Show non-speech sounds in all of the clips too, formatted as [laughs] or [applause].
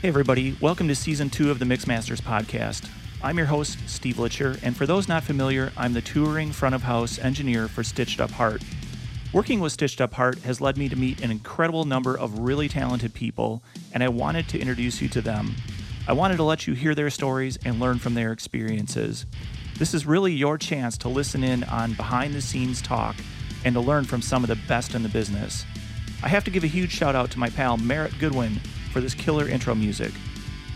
Hey, everybody. Welcome to season two of the Mixmasters podcast. I'm your host, Steve Litcher, and for those not familiar, I'm the touring front of house engineer for Stitched Up Heart. Working with Stitched Up Heart has led me to meet an incredible number of really talented people, and I wanted to introduce you to them. I wanted to let you hear their stories and learn from their experiences. This is really your chance to listen in on behind the scenes talk and to learn from some of the best in the business. I have to give a huge shout out to my pal Merritt Goodwin for this killer intro music.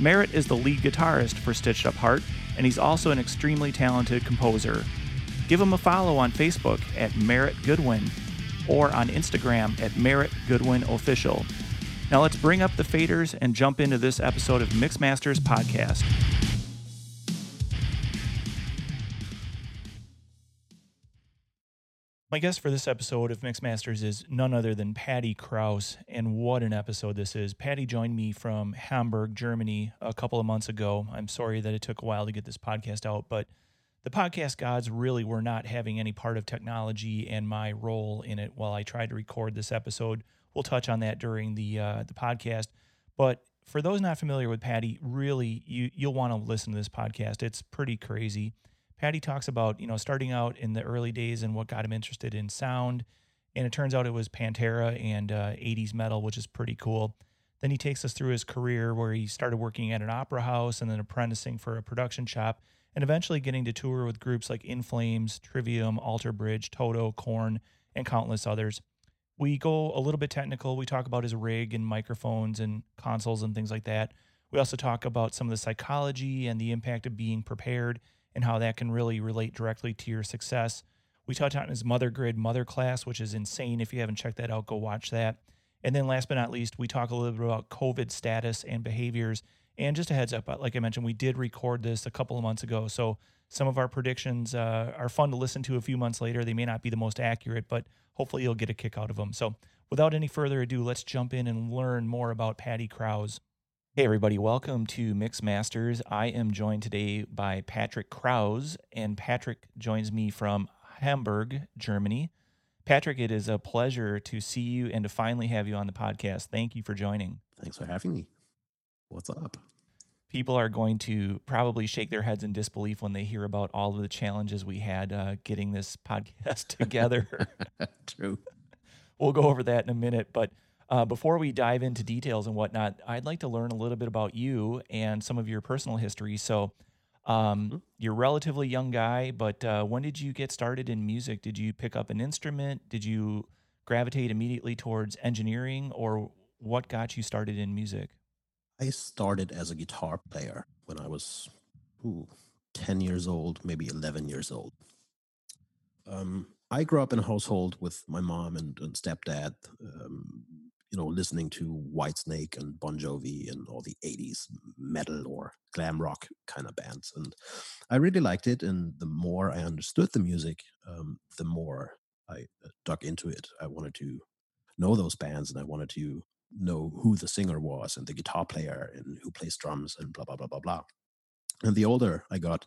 Merritt is the lead guitarist for Stitched Up Heart, and he's also an extremely talented composer. Give him a follow on Facebook at Merritt Goodwin or on Instagram at Merritt Goodwin Official. Now let's bring up the faders and jump into this episode of Mixmasters Podcast. My guest for this episode of Mixmasters is none other than Patty Kraus, and what an episode this is. Patty joined me from Hamburg, Germany, a couple of months ago. I'm sorry that it took a while to get this podcast out, but the podcast gods really were not having any part of technology and my role in it while I tried to record this episode. We'll touch on that during the uh, the podcast, but for those not familiar with Patty, really you you'll want to listen to this podcast. It's pretty crazy. Patty talks about, you know, starting out in the early days and what got him interested in sound. And it turns out it was Pantera and uh, 80s metal, which is pretty cool. Then he takes us through his career where he started working at an opera house and then apprenticing for a production shop and eventually getting to tour with groups like In Flames, Trivium, Alter Bridge, Toto, Korn, and countless others. We go a little bit technical. We talk about his rig and microphones and consoles and things like that. We also talk about some of the psychology and the impact of being prepared and how that can really relate directly to your success. We touch on his Mother Grid Mother class, which is insane. If you haven't checked that out, go watch that. And then last but not least, we talk a little bit about COVID status and behaviors. And just a heads up, like I mentioned, we did record this a couple of months ago. So some of our predictions uh, are fun to listen to a few months later. They may not be the most accurate, but hopefully you'll get a kick out of them. So without any further ado, let's jump in and learn more about Patty Kraus. Hey, everybody, welcome to Mix Masters. I am joined today by Patrick Kraus, and Patrick joins me from Hamburg, Germany. Patrick, it is a pleasure to see you and to finally have you on the podcast. Thank you for joining. Thanks for having me. What's up? People are going to probably shake their heads in disbelief when they hear about all of the challenges we had uh, getting this [laughs] podcast together. [laughs] True. We'll go over that in a minute, but uh, before we dive into details and whatnot, I'd like to learn a little bit about you and some of your personal history. So, um, mm-hmm. you're a relatively young guy, but uh, when did you get started in music? Did you pick up an instrument? Did you gravitate immediately towards engineering, or what got you started in music? I started as a guitar player when I was ooh, 10 years old, maybe 11 years old. Um, I grew up in a household with my mom and, and stepdad. Um, you know, listening to Whitesnake and Bon Jovi and all the 80s metal or glam rock kind of bands. And I really liked it. And the more I understood the music, um, the more I uh, dug into it. I wanted to know those bands and I wanted to know who the singer was and the guitar player and who plays drums and blah, blah, blah, blah, blah. And the older I got,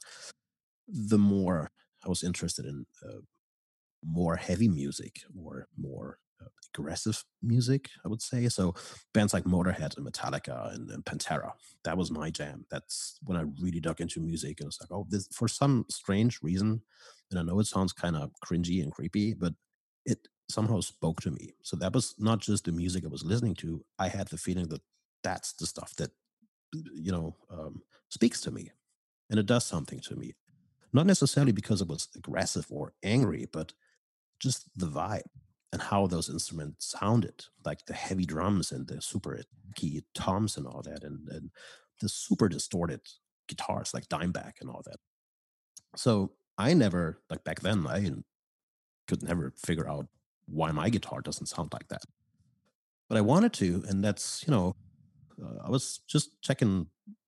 the more I was interested in uh, more heavy music or more aggressive music, I would say. So bands like Motorhead and Metallica and, and, Pantera, that was my jam. That's when I really dug into music and was like, oh, this for some strange reason, and I know it sounds kind of cringy and creepy, but it somehow spoke to me. So that was not just the music I was listening to. I had the feeling that that's the stuff that you know um, speaks to me, and it does something to me. Not necessarily because it was aggressive or angry, but just the vibe and how those instruments sounded, like the heavy drums and the super key toms and all that, and, and the super distorted guitars like Dimebag and all that. So I never, like back then, I could never figure out why my guitar doesn't sound like that. But I wanted to, and that's, you know, uh, I was just checking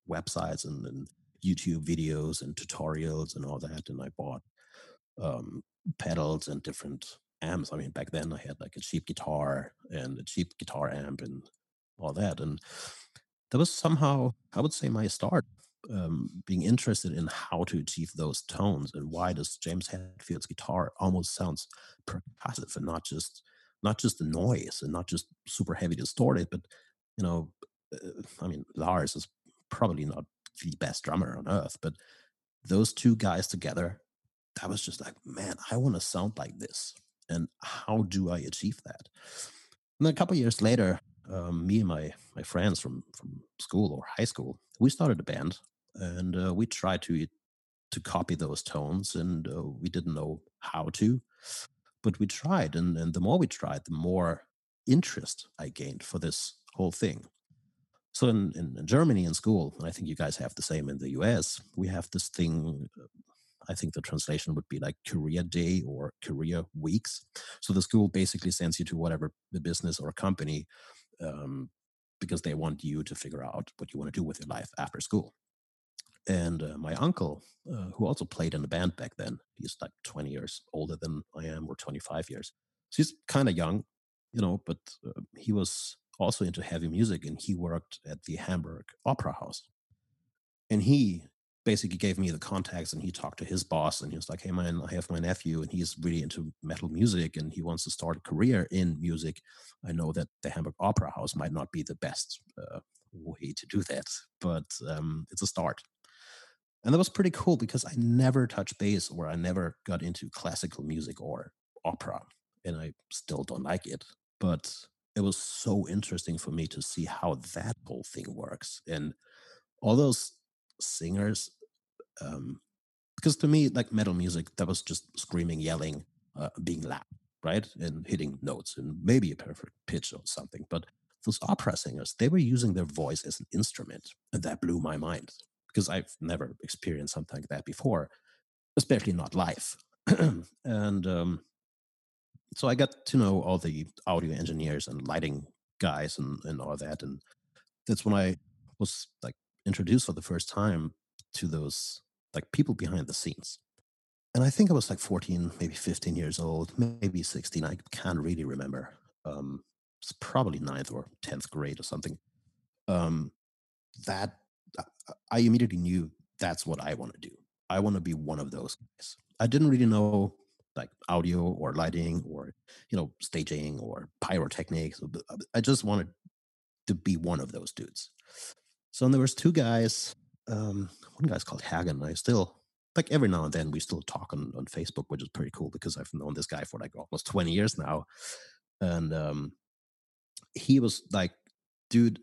websites and, and, YouTube videos and tutorials and all that, and I bought um, pedals and different amps. I mean, back then I had like a cheap guitar and a cheap guitar amp and all that. And that was somehow, I would say, my start um, being interested in how to achieve those tones and why does James Hetfield's guitar almost sounds percussive and not just not just the noise and not just super heavy distorted, but you know uh, I mean, Lars is probably not the best drummer on earth, but those two guys together, that was just like, man, I want to sound like this. And how do I achieve that? And then a couple years later, um, me and my my friends from from school or high school, we started a band, and uh, we tried to to copy those tones, and uh, we didn't know how to, but we tried, and and the more we tried, the more interest I gained for this whole thing. So in, in, Germany in school, and I think you guys have the same in the US, we have this thing. I think the translation would be like career day or career weeks. So the school basically sends you to whatever the business or company um, because they want you to figure out what you want to do with your life after school. And uh, my uncle, uh, who also played in a band back then, he's like 20 years older than I am, or 25 years. So he's kind of young, you know, but uh, he was also into heavy music and he worked at the Hamburg Opera House. And he basically gave me the contacts and he talked to his boss and he was like, Hey man, I have my nephew and he's really into metal music and he wants to start a career in music. I know that the Hamburg Opera House might not be the best uh, way to do that, but um, it's a start. And that was pretty cool because I never touched bass or I never got into classical music or opera. And I still don't like it. But it was so interesting for me to see how that whole thing works and all those singers um because to me like metal music that was just screaming yelling uh, being loud right and hitting notes and maybe a perfect pitch or something but those opera singers they were using their voice as an instrument and that blew my mind because i've never experienced something like that before especially not live [clears throat] and um so I got to know all the audio engineers and lighting guys and, and all that. And that's when I was like introduced for the first time to those like people behind the scenes. And I think I was like 14, maybe 15 years old, maybe 16. I can't really remember. Um, it's probably ninth or 10th grade or something. Um, that I immediately knew that's what I want to do. I want to be one of those guys. I didn't really know like audio or lighting or you know staging or pyrotechnics. Uh, I just wanted to be one of those dudes. So there was two guys. Um, one guy's called Hagen. I still like every now and then we still talk on, on Facebook, which is pretty cool because I've known this guy for like almost 20 years now. And um, he was like, dude,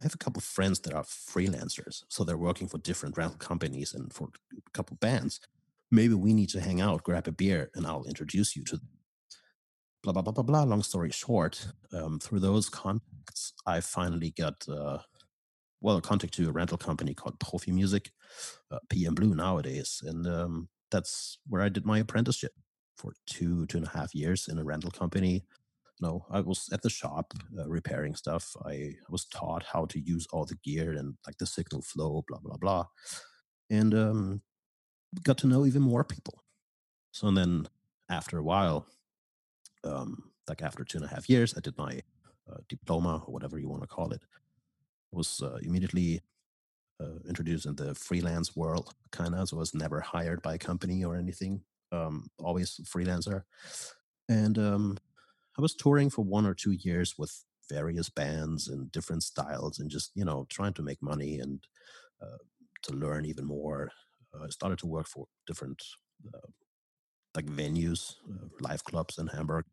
I have a couple friends that are freelancers. So they're working for different rental companies and for a couple bands maybe we need to hang out, grab a beer, and I'll introduce you to them. Blah, blah, blah, blah, blah. Long story short, um, through those contacts, I finally got, uh, well, contact to a rental company called Profi Music, uh, PM Blue nowadays. And um, that's where I did my apprenticeship for two, two and a half years in a rental company. No, I was at the shop uh, repairing stuff. I was taught how to use all the gear and like the signal flow, blah, blah, blah. And um, got to know even more people. So and then after a while, um, like after two and a half years, I did my uh, diploma or whatever you want to call it. Was uh, immediately uh, introduced in the freelance world, kind of. So I was never hired by a company or anything. Um, always freelancer, and um, I was touring for one or two years with various bands and different styles, and just you know trying to make money and uh, to learn even more I started to work for different uh, like venues, uh, live clubs in Hamburg,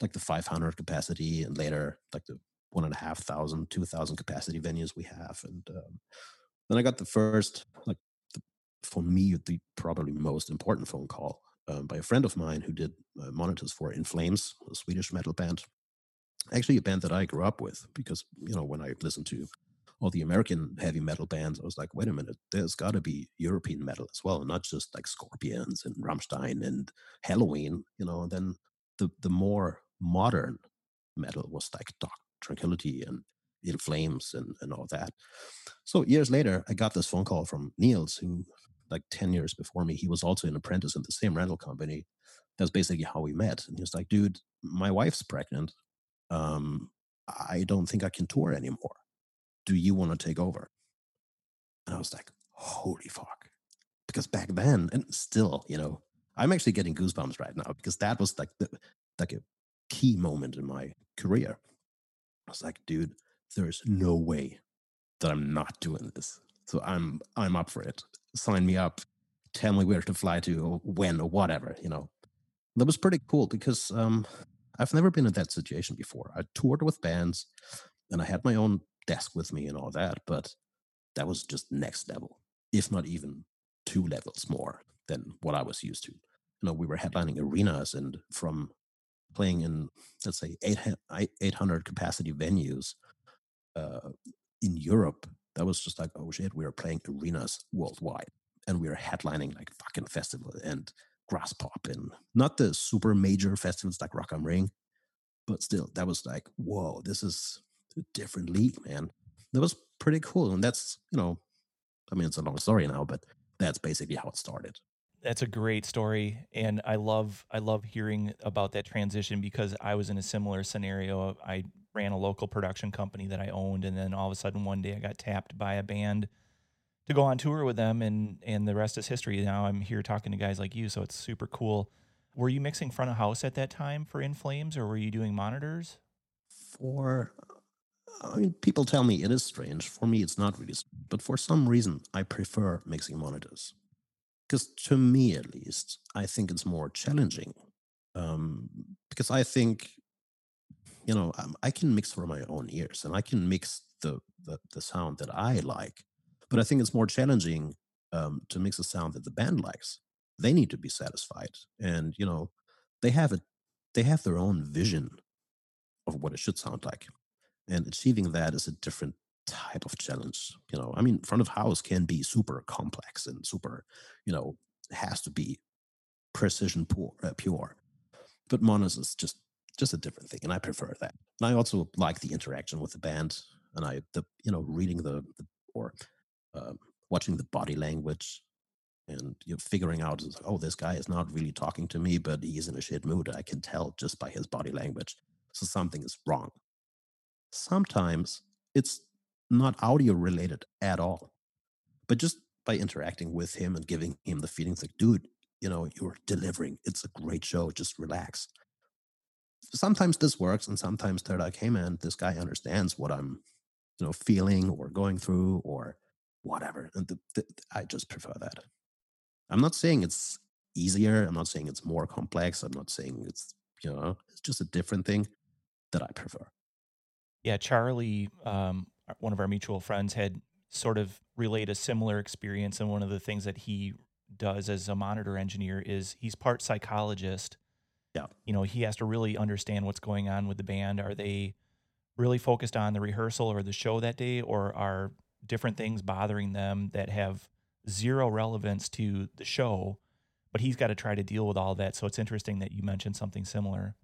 like the 500 capacity, and later like the one and a half thousand, two thousand capacity venues we have. And um, then I got the first, like the, for me, the probably most important phone call um, by a friend of mine who did uh, monitors for In Flames, a Swedish metal band. Actually, a band that I grew up with because you know when I listened to all the American heavy metal bands, I was like, wait a minute, there's got to be European metal as well, not just like Scorpions and Rammstein and Helloween, you know. And then the the more modern metal was like Dark Tranquillity and In Flames and and all that. So years later, I got this phone call from Niels, who like ten years before me, he was also an apprentice in the same rental company. That's basically how we met. And he was like, dude, my wife's pregnant. Um, I don't think I can tour anymore do you want to take over? And I was like, holy fuck. Because back then, and still, you know, I'm actually getting goosebumps right now because that was like the like a key moment in my career. I was like, dude, there's no way that I'm not doing this. So I'm I'm up for it. Sign me up. Tell me where to fly to, or when, or whatever. You know, that was pretty cool because um, I've never been in that situation before. I toured with bands, and I had my own desk with me and all that, but that was just next level, if not even two levels more than what I was used to. You know, we were headlining arenas, and from playing in let's say 800 capacity venues uh, in Europe, that was just like, oh shit, we are playing arenas worldwide and we are headlining like fucking festival and Graspop and not the super major festivals like Rock am Ring, but still, that was like, whoa, this is a different league, man. That was pretty cool. And that's, you know, I mean, it's a long story now, but that's basically how it started. That's a great story, and I love I love hearing about that transition because I was in a similar scenario. I ran a local production company that I owned, and then all of a sudden one day I got tapped by a band to go on tour with them, and and the rest is history. Now I'm here talking to guys like you, so it's super cool. Were you mixing front of house at that time for In Flames, or were you doing monitors? For I mean, people tell me it is strange. For me, it's not really, but for some reason, I prefer mixing monitors because to me at least i think it's more challenging um, because i think you know um, i can mix for my own ears and i can mix the, the, the sound that i like but i think it's more challenging um, to mix a sound that the band likes. They need to be satisfied and you know they have it they have their own vision of what it should sound like and achieving that is a different type of challenge. You know, I mean, front of house can be super complex and super, you know, has to be precision pure, uh, pure. But monos is just just a different thing, and I prefer that. And I also like the interaction with the band, and I the you know reading the, the or uh, watching the body language, and you know, figuring out oh this guy is not really talking to me, but he's in a shit mood. I can tell just by his body language. So something is wrong. Sometimes it's not audio related at all. But just by interacting with him and giving him the feelings like, dude, you know, you're delivering. It's a great show. Just relax. Sometimes this works, and sometimes they're like, hey man, this guy understands what I'm, you know, feeling or going through or whatever. And the, the, I just prefer that. I'm not saying it's easier. I'm not saying it's more complex. I'm not saying it's, you know, it's just a different thing that I prefer. Yeah, Charlie um, one of our mutual friends had sort of relayed a similar experience. And one of the things that he does as a monitor engineer is he's part psychologist. Yeah. You know, he has to really understand what's going on with the band. Are they really focused on the rehearsal or the show that day, or are different things bothering them that have zero relevance to the show? But he's got to try to deal with all that. So it's interesting that you mentioned something similar.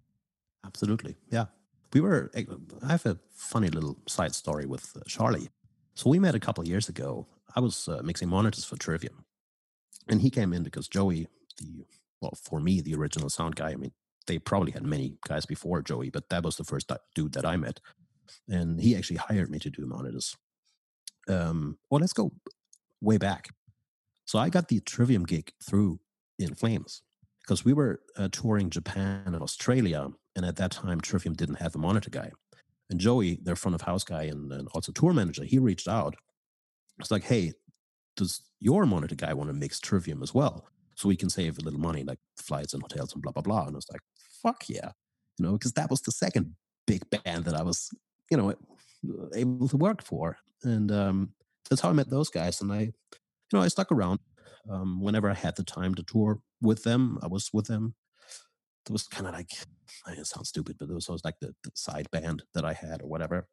Absolutely. Yeah we were eh, i have a funny little side story with uh, charlie. So we met a couple years ago. I was uh, mixing monitors for trivium. And he came in because joey the well for me the original sound guy i mean they probably had many guys before joey but that was the first dude that i met. And he actually hired me to do monitors. Um well let's go way back. So i got the trivium gig through in flames because we were uh, touring japan and australia and at that time, Trivium didn't have a monitor guy. And Joey, their front of house guy and, and also tour manager, he reached out. It's like, hey, does your monitor guy want to mix Trivium as well? So we can save a little money, like flights and hotels and blah, blah, blah. And I was like, fuck yeah. You know, because that was the second big band that I was, you know, able to work for. And um, that's how I met those guys. And I, you know, I stuck around. Um, whenever I had the time to tour with them, I was with them it was kind of like it sounds stupid, but it was, was like the, the, side band that I had or whatever.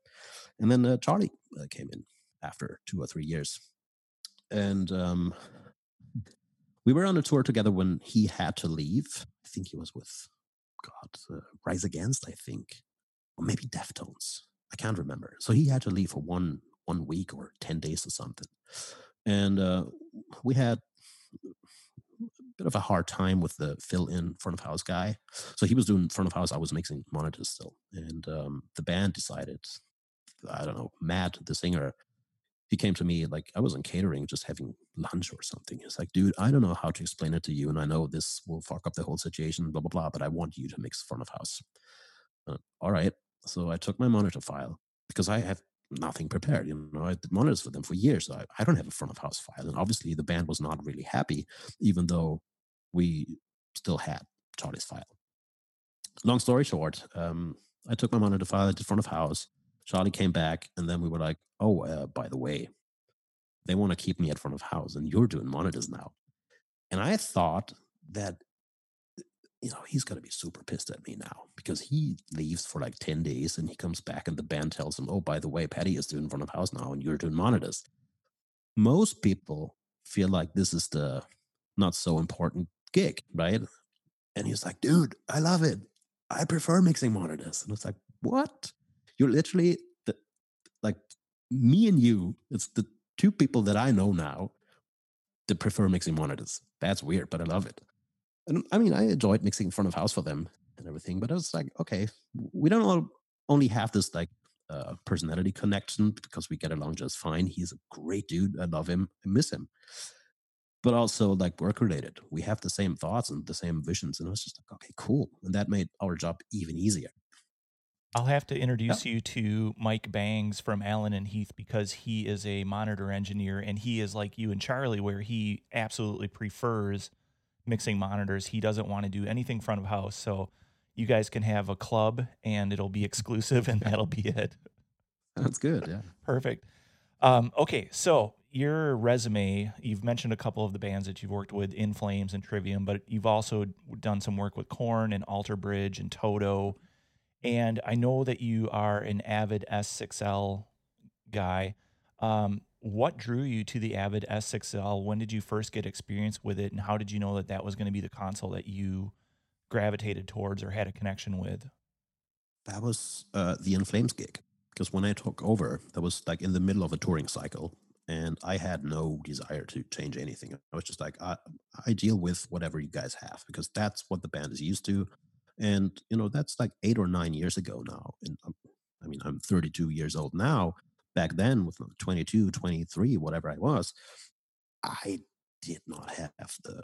And then uh, Charlie uh, came in after two or three years, and um, we were on a tour together when he had to leave. I think he was with God uh, Rise Against, I think, or maybe Deftones. I can't remember. So he had to leave for one one week or ten days or something, and uh, we had bit of a hard time with the fill in front of house guy. So he was doing front of house. I was mixing monitors still. And um, the band decided, I don't know, Matt, the singer, he came to me like I was in catering, just having lunch or something. He's like, dude, I don't know how to explain it to you. And I know this will fuck up the whole situation, blah, blah, blah, but I want you to mix front of house. Uh, all right. So I took my monitor file because I have nothing prepared. You know, I did monitors for them for years. So I, I don't have a front of house file. And obviously the band was not really happy, even though we still had Charlie's file. Long story short, um, I took my monitor file to front of house. Charlie came back, and then we were like, "Oh, uh, by the way, they want to keep me at front of house, and you're doing monitors now." And I thought that you know, he's going to be super pissed at me now because he leaves for like 10 days and he comes back and the band tells him, oh, by the way, Patty is doing front of house now and you're doing monitors. Most people feel like this is the not so important gig, right? And he's like, dude, I love it. I prefer mixing monitors. And it's like, what? You're literally the, like me and you, it's the two people that I know now that prefer mixing monitors. That's weird, but I love it and I mean, I enjoyed mixing in front of house for them and everything, but I was like, okay, we don't all only have this like uh, personality connection because we get along just fine. He's a great dude. I love him. I miss him. But also like work related. We have the same thoughts and the same visions. And I was just like, okay, cool. And that made our job even easier. I'll have to introduce you to Mike Bangs from Allen and Heath because he is a monitor engineer and he is like you and Charlie, where he absolutely prefers mixing monitors. He doesn't want to do anything front of house. So you guys can have a club and it'll be exclusive and [laughs] that'll be it. That's good. Yeah. Perfect. Um, okay. So your resume, you've mentioned a couple of the bands that you've worked with, In Flames and Trivium, but you've also done some work with Korn and Alter Bridge and Toto. And I know that you are an avid S6L guy. Um, what drew you to the Avid S6L? When did you first get experience with it, and how did you know that that was going to be the console that you gravitated towards or had a connection with? That was uh, the In Flames gig because when I took over, that was like in the middle of a touring cycle, and I had no desire to change anything. I was just like, I, I deal with whatever you guys have because that's what the band is used to, and you know that's like eight or nine years ago now, and I'm, I mean I'm 32 years old now. Back then with 22 23 whatever i was i did not have the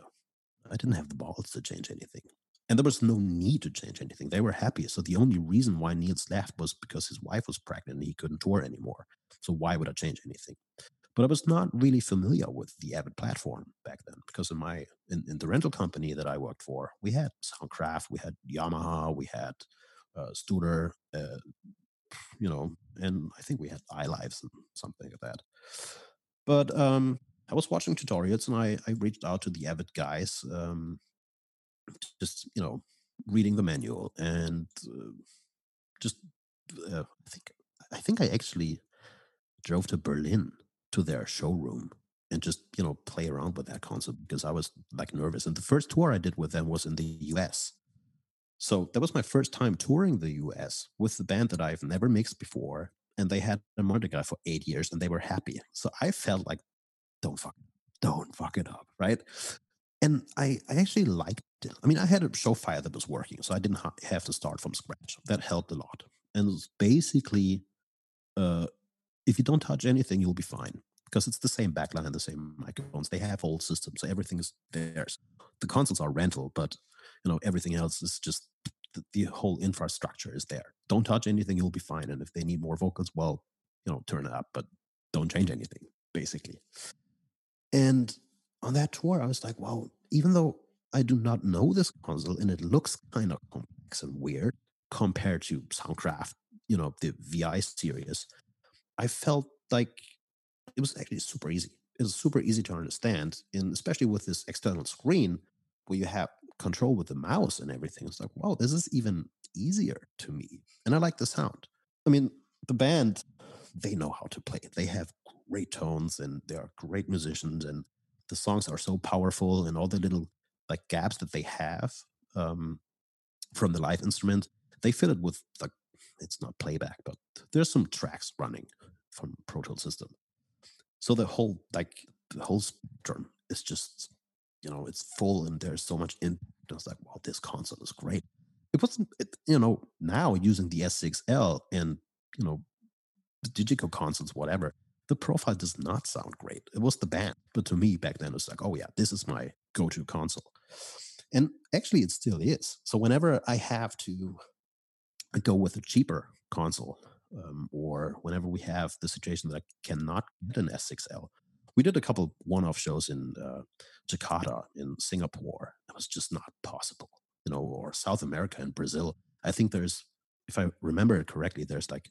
i didn't have the balls to change anything and there was no need to change anything. They were happy so the only reason why niels left was because his wife was pregnant and he couldn't tour anymore so why would i change anything but i was not really familiar with the avid platform back then because in my in, in the rental company that i worked for we had soundcraft we had yamaha we had uh, studer uh, you know, and I think we had iLives and something like that. But um, I was watching tutorials and I, I reached out to the Avid guys, um, just you know, reading the manual and uh, just uh, I think I think I actually drove to Berlin to their showroom and just you know play around with that concept because I was like nervous. And the first tour I did with them was in the U.S. So that was my first time touring the US with the band that I've never mixed before. And they had a monitor guy for eight years and they were happy. So I felt like, don't fuck, don't fuck it up, right? And I, I actually liked it. I mean, I had a show file that was working, so I didn't ha- have to start from scratch. That helped a lot. And basically, uh, if you don't touch anything, you'll be fine because it's the same backline and the same microphones. They have old systems, so everything is theirs. The consoles are rental, but you know everything else is just the, the whole infrastructure is there don't touch anything you'll be fine and if they need more vocals well you know turn it up but don't change anything basically and on that tour i was like well even though i do not know this console and it looks kind of complex and weird compared to soundcraft you know the vi series i felt like it was actually super easy it was super easy to understand and especially with this external screen where you have control with the mouse and everything. It's like, wow, this is even easier to me. And I like the sound. I mean, the band, they know how to play. They have great tones and they are great musicians and the songs are so powerful and all the little like gaps that they have um, from the live instrument, they fill it with like it's not playback, but there's some tracks running from Pro Tool system. So the whole like the whole spectrum is just you know it's full and there's so much in I was like, wow, this console is great. It wasn't, it, you know, now using the S6L and, you know, the Digico consoles, whatever, the profile does not sound great. It was the band. But to me back then, it was like, oh, yeah, this is my go to console. And actually, it still is. So whenever I have to go with a cheaper console, um, or whenever we have the situation that I cannot get an S6L. We did a couple one-off shows in uh, Jakarta, in Singapore. It was just not possible, you know, or South America and Brazil. I think there's, if I remember it correctly, there's like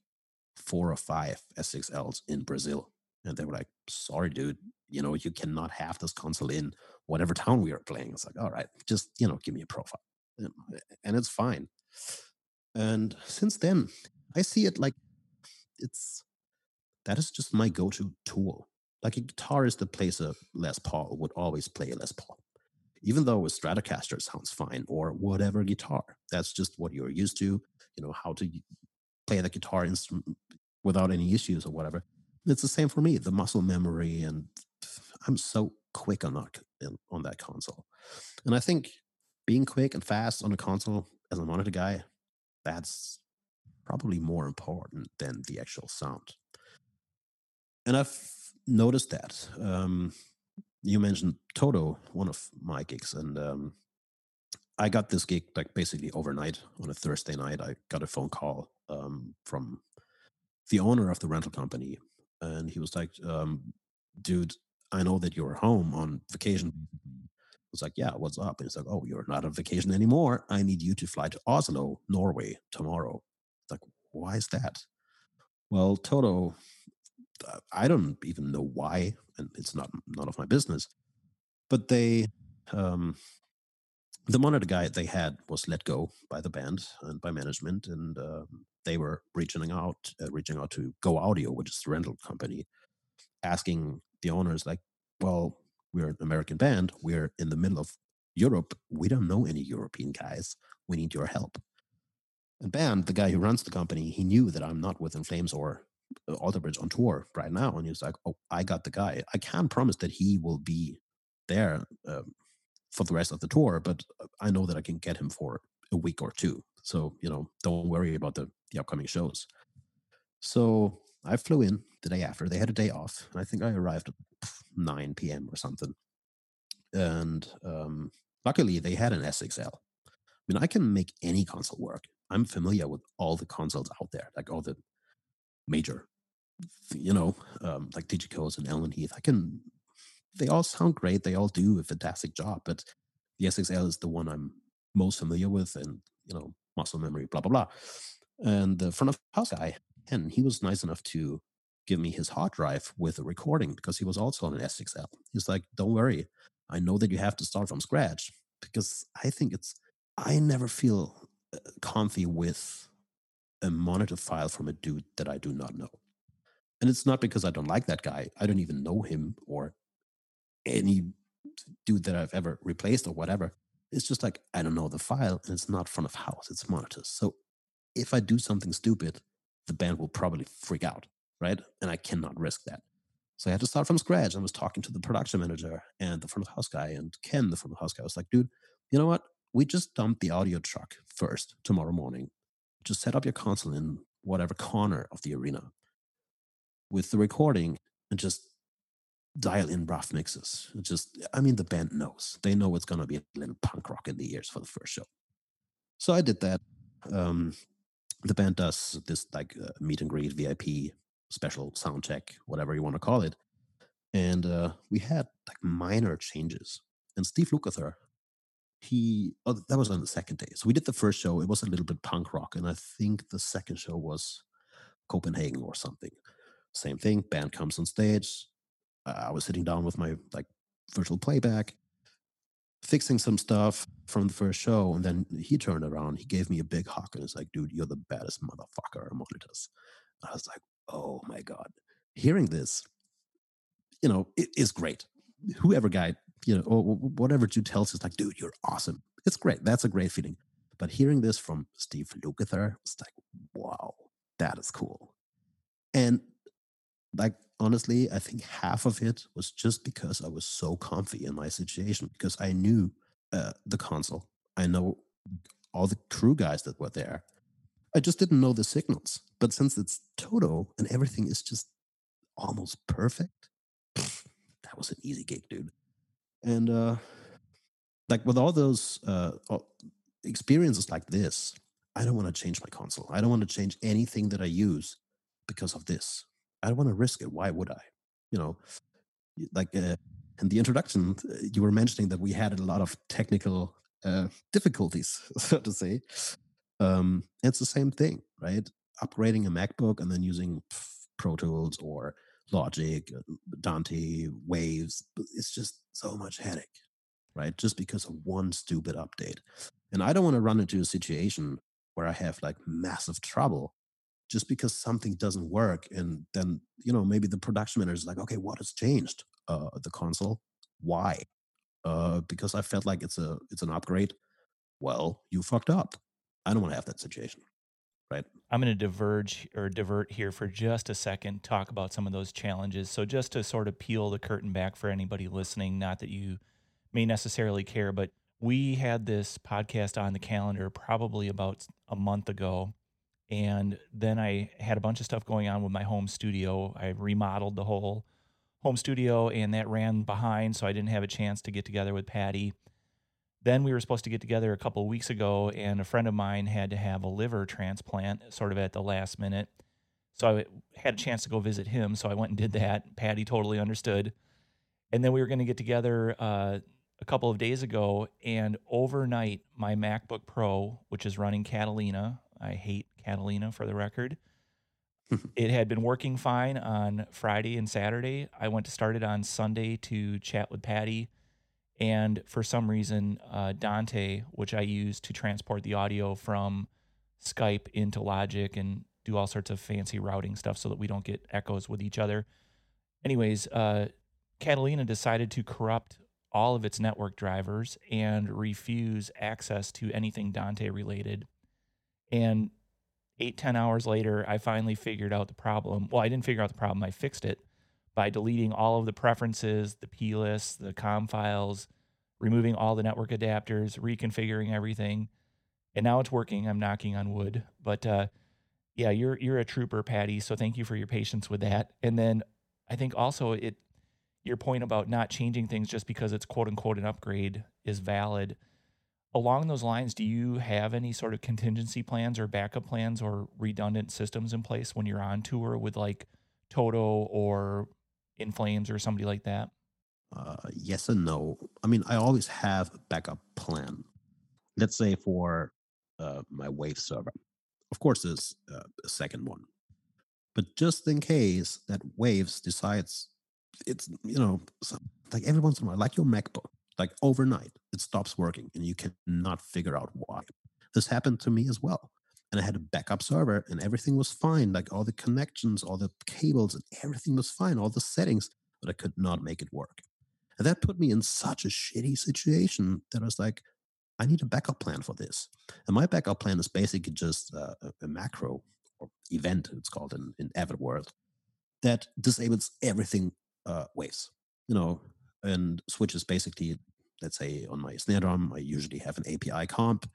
four or five S6Ls in Brazil, and they were like, "Sorry, dude, you know, you cannot have this console in whatever town we are playing." It's like, all right, just you know, give me a profile, and it's fine. And since then, I see it like it's that is just my go-to tool. Like a guitarist that plays a Les Paul would always play a Les Paul, even though a Stratocaster sounds fine or whatever guitar. That's just what you're used to. You know how to play the guitar instrument without any issues or whatever. It's the same for me. The muscle memory and I'm so quick on that on that console, and I think being quick and fast on a console as a monitor guy, that's probably more important than the actual sound. And I've noticed that. Um, you mentioned Toto, one of my gigs, and um, I got this gig like basically overnight on a Thursday night. I got a phone call um, from the owner of the rental company, and he was like, um, "Dude, I know that you're home on vacation." I was like, "Yeah, what's up?" And he's like, "Oh, you're not on vacation anymore. I need you to fly to Oslo, Norway, tomorrow." Why is that? Well, Toto, uh, I don't even know why, and it's not none of my business. But they, um, the monitor guy they had was let go by the band and by management, and um, they were reaching out, uh, reaching out to Go Audio, which is the rental company, asking the owners like, "Well, we're an American band. We're in the middle of Europe. We don't know any European guys. We need your help." And Ben, the guy who runs the company, he knew that I'm not with In Flames or uh, Alter Bridge on tour right now. And he was like, Oh, I got the guy. I can't promise that he will be there um, for the rest of the tour, but uh, I know that I can get him for a week or two. So, you know, don't worry about the, the upcoming shows. So I flew in the day after. They had a day off. And I think I arrived at 9 p.m. or something. And um, luckily, they had an S6L. I mean, I can make any console work. I'm familiar with all the consoles out there, like all the major, you know, um, like Digicos and Allen Heath. I can, they all sound great. They all do a fantastic job, but the S6L is the one I'm most familiar with and, you know, muscle memory, blah, blah, blah. And the front of house guy, and he was nice enough to give me his hard drive with a recording because he was also on an S6L. He's like, don't worry. I know that you have to start from scratch because I think it's, I never feel comfy with a monitor file from a dude that I do not know. And it's not because I don't like that guy. I don't even know him or any dude that I've ever replaced or whatever. It's just like I don't know the file and it's not front of house, it's monitors. So if I do something stupid, the band will probably freak out, right? And I cannot risk that. So I had to start from scratch. I was talking to the production manager and the front of house guy and Ken, the front of house guy. I was like, dude, you know what? We just dump the audio truck first tomorrow morning. Just set up your console in whatever corner of the arena with the recording and just dial in rough mixes. just, I mean, the band knows. They know it's going to be a little punk rock in the ears for the first show. So I did that. Um, the band does this like uh, meet and greet VIP special sound check, whatever you want to call it. And uh, we had like minor changes. And Steve Lukather, he oh, that was on the second day. So we did the first show. It was a little bit punk rock, and I think the second show was Copenhagen or something. Same thing. Band comes on stage. Uh, I was sitting down with my like virtual playback, fixing some stuff from the first show, and then he turned around. He gave me a big hug and it's like, "Dude, you're the baddest motherfucker among us." I was like, "Oh my god!" Hearing this, you know, it is great. Whoever guy you know, or whatever Jude tells us, like, dude, you're awesome. It's great. That's a great feeling. But hearing this from Steve Lukather, it's like, wow, that is cool. And like, honestly, I think half of it was just because I was so comfy in my situation because I knew uh, the console. I know all the crew guys that were there. I just didn't know the signals. But since it's Toto and everything is just almost perfect, [sighs] that was an easy gig, dude. And uh, like with all those uh, experiences like this, I don't want to change my console. I don't want to change anything that I use because of this. I don't want to risk it. Why would I? You know, like uh, in the introduction, you were mentioning that we had a lot of technical uh, difficulties, [laughs] so to say. Um, it's the same thing, right? Upgrading a MacBook and then using Pro Tools or Logic, uh, Dante, Waves, it's just so much headache, right? Just because of one stupid update. And I don't want to run into a situation where I have like massive trouble just because something doesn't work. And then, you know, maybe the production manager is like, okay, what has changed? Uh, the console. Why? Uh, because I felt like it's a it's an upgrade. Well, you fucked up. I don't want to have that situation right? I'm going to diverge or divert here for just a second, talk about some of those challenges. So, just to sort of peel the curtain back for anybody listening, not that you may necessarily care, but we had this podcast on the calendar probably about a month ago. And then I had a bunch of stuff going on with my home studio. I remodeled the whole home studio and that ran behind. So I didn't have a chance to get together with Patty. Then we were supposed to get together a couple of weeks ago, and a friend of mine had to have a liver transplant sort of at the last minute. So I had a chance to go visit him. So I went and did that. Patty totally understood. And then we were going to get together uh, a couple of days ago, and overnight, my MacBook Pro, which is running Catalina, I hate Catalina for the record. [laughs] it had been working fine on Friday and Saturday. I went to start it on Sunday to chat with Patty and for some reason, uh, Dante, which I use to transport the audio from Skype into Logic and do all sorts of fancy routing stuff so that we don't get echoes with each other. Anyways, uh, Catalina decided to corrupt all of its network drivers and refuse access to anything Dante related. And eight ten hours later, I finally figured out the problem. Well, I didn't figure out the problem, I fixed it by deleting all of the preferences, the plist, the com files, removing all the network adapters, reconfiguring everything. And now it's working. I'm knocking on wood. But uh, yeah, you're you're a trooper, Patty. So thank you for your patience with that. And then I think also it your point about not changing things just because it's quote unquote an upgrade is valid. Along those lines, do you have any sort of contingency plans or backup plans or redundant systems in place when you're on tour with like Toto or in Flames or somebody like that? Uh, yes and no. I mean, I always have a backup plan. Let's say for uh, my Wave server. Of course, there's uh, a second one. But just in case that Waves decides it's, you know, like every once in a while, like your MacBook, like overnight, it stops working and you cannot figure out why. This happened to me as well and I had a backup server and everything was fine. Like all the connections, all the cables, and everything was fine, all the settings, but I could not make it work. And that put me in such a shitty situation that I was like, I need a backup plan for this. And my backup plan is basically just a, macro or event, it's called in, in Avid World, that disables everything uh, waves, you know, and switches basically, let's say on my snare drum, I usually have an API comp.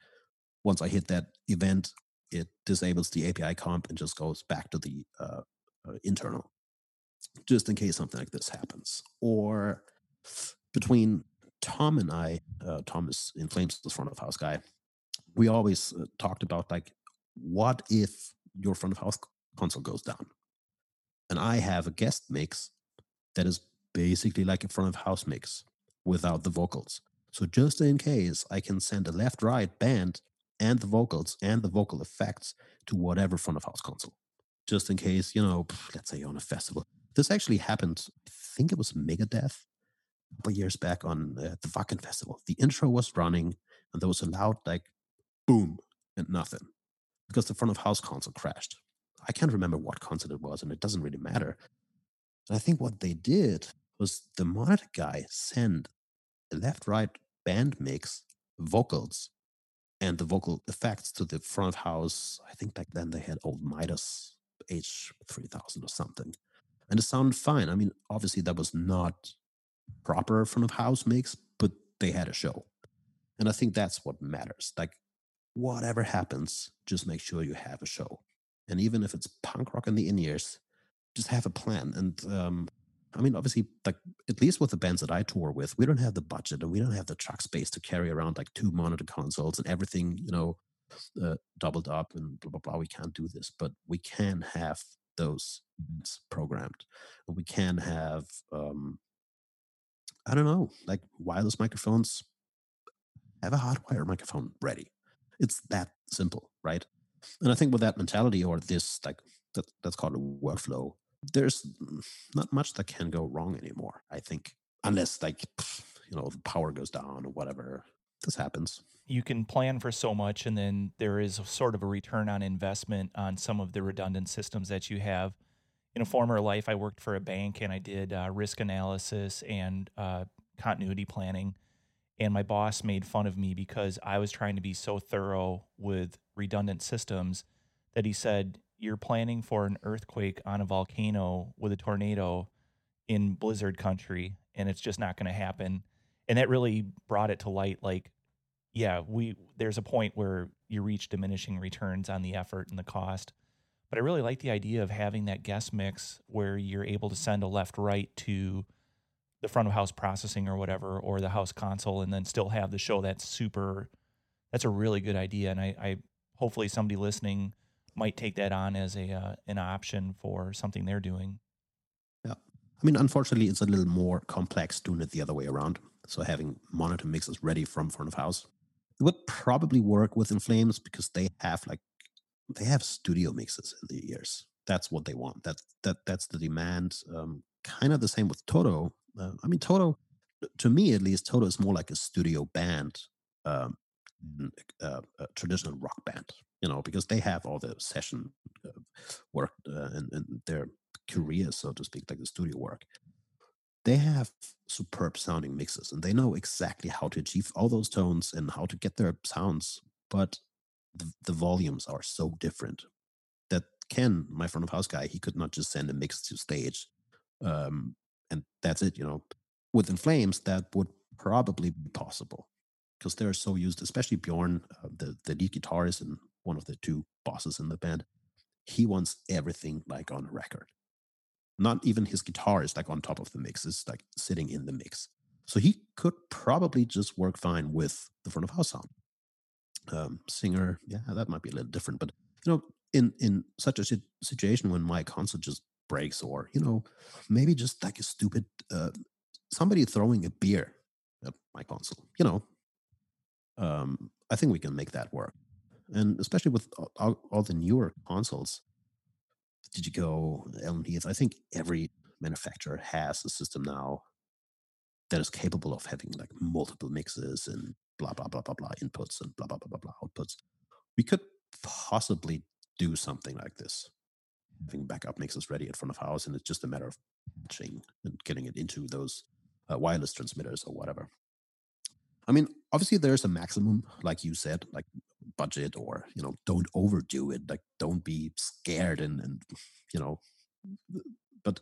Once I hit that event, it disables the API comp and just goes back to the uh, uh, internal, just in case something like this happens. Or between Tom and I, uh, Tom is in Flames, the front of house guy. We always uh, talked about like, what if your front of house console goes down? And I have a guest mix that is basically like a front of house mix without the vocals. So just in case, I can send a left right band and the vocals and the vocal effects to whatever front of house console, just in case, you know, let's say you're on a festival. This actually happened, I think it was Megadeth a couple years back on uh, the Wacken Festival. The intro was running and there was a loud, like, boom and nothing because the front of house console crashed. I can't remember what console it was, and it doesn't really matter. And I think what they did was the monitor guy sent a left right band mix vocals and the vocal effects to the front house. I think back then they had old Midas H3000 or something. And it sounded fine. I mean, obviously that was not proper front of house mix, but they had a show. And I think that's what matters. Like whatever happens, just make sure you have a show. And even if it's punk rock in the in ears, just have a plan. And um, I mean, obviously, like at least with the bands that I tour with, we don't have the budget and we don't have the truck space to carry around like two monitor consoles and everything, you know, uh, doubled up and blah blah blah. We can't do this, but we can have those events programmed. And we can have, um, I don't know, like wireless microphones. Have a hardwire microphone ready. It's that simple, right? And I think with that mentality or this, like that, that's called a workflow, there's not much that can go wrong anymore. I think, unless like you know the power goes down or whatever. This happens. You can plan for so much, and then there is sort of a return on investment on some of the redundant systems that you have. In a former life, I worked for a bank and I did uh, risk analysis and uh, continuity planning. And my boss made fun of me because I was trying to be so thorough with redundant systems that he said, You're planning for an earthquake on a volcano with a tornado in blizzard country, and it's just not going to happen. And that really brought it to light like yeah we there's a point where you reach diminishing returns on the effort and the cost. But i really like the idea of having that guest mix where you're able to send a left right to the front of house processing or whatever or the house console and then still have the show. That's super that's a really good idea and i, I hopefully somebody listening might take that on as a uh, an option for something they're doing yeah i mean unfortunately it's a little more complex doing it the other way around so having monitor mixes ready from front of house. It would probably work with In Flames because they have like they have studio mixes in the ears. That's what they want. That that that's the demand. Um, kind of the same with Toto. Uh, I mean, Toto, to me at least, Toto is more like a studio band, um, uh, a traditional rock band. You know, because they have all the session uh, work uh, and, their careers, so to speak, like the studio work. They have superb sounding mixes and they know exactly how to achieve all those tones and how to get their sounds but the, the volumes are so different that ken my front of house guy he could not just send a mix to stage um, and that's it you know. With In Flames that would probably be possible because they're so used especially bjorn uh, the, the lead guitarist and one of the two bosses in the band he wants everything like on record not even his guitar is like on top of the mix, it's like sitting in the mix. So he could probably just work fine with the front of house sound. Um, singer, yeah, that might be a little different, but you know, in in such a situation when my console just breaks, or you know, maybe just like a stupid uh, somebody throwing a beer at my console, you know, um, I think we can make that work, and especially with all, all the newer consoles, DiGiCo Heath? I think every manufacturer has a system now that is capable of having like multiple mixes and blah blah blah blah blah inputs and blah blah blah blah blah outputs. We could possibly do something like this, having backup mixes ready at front of house, and it's just a matter of patching and getting it into those uh, wireless transmitters or whatever. I mean, obviously there's a maximum, like you said, like budget or you know, don't overdo it. Like don't be scared and and you know, but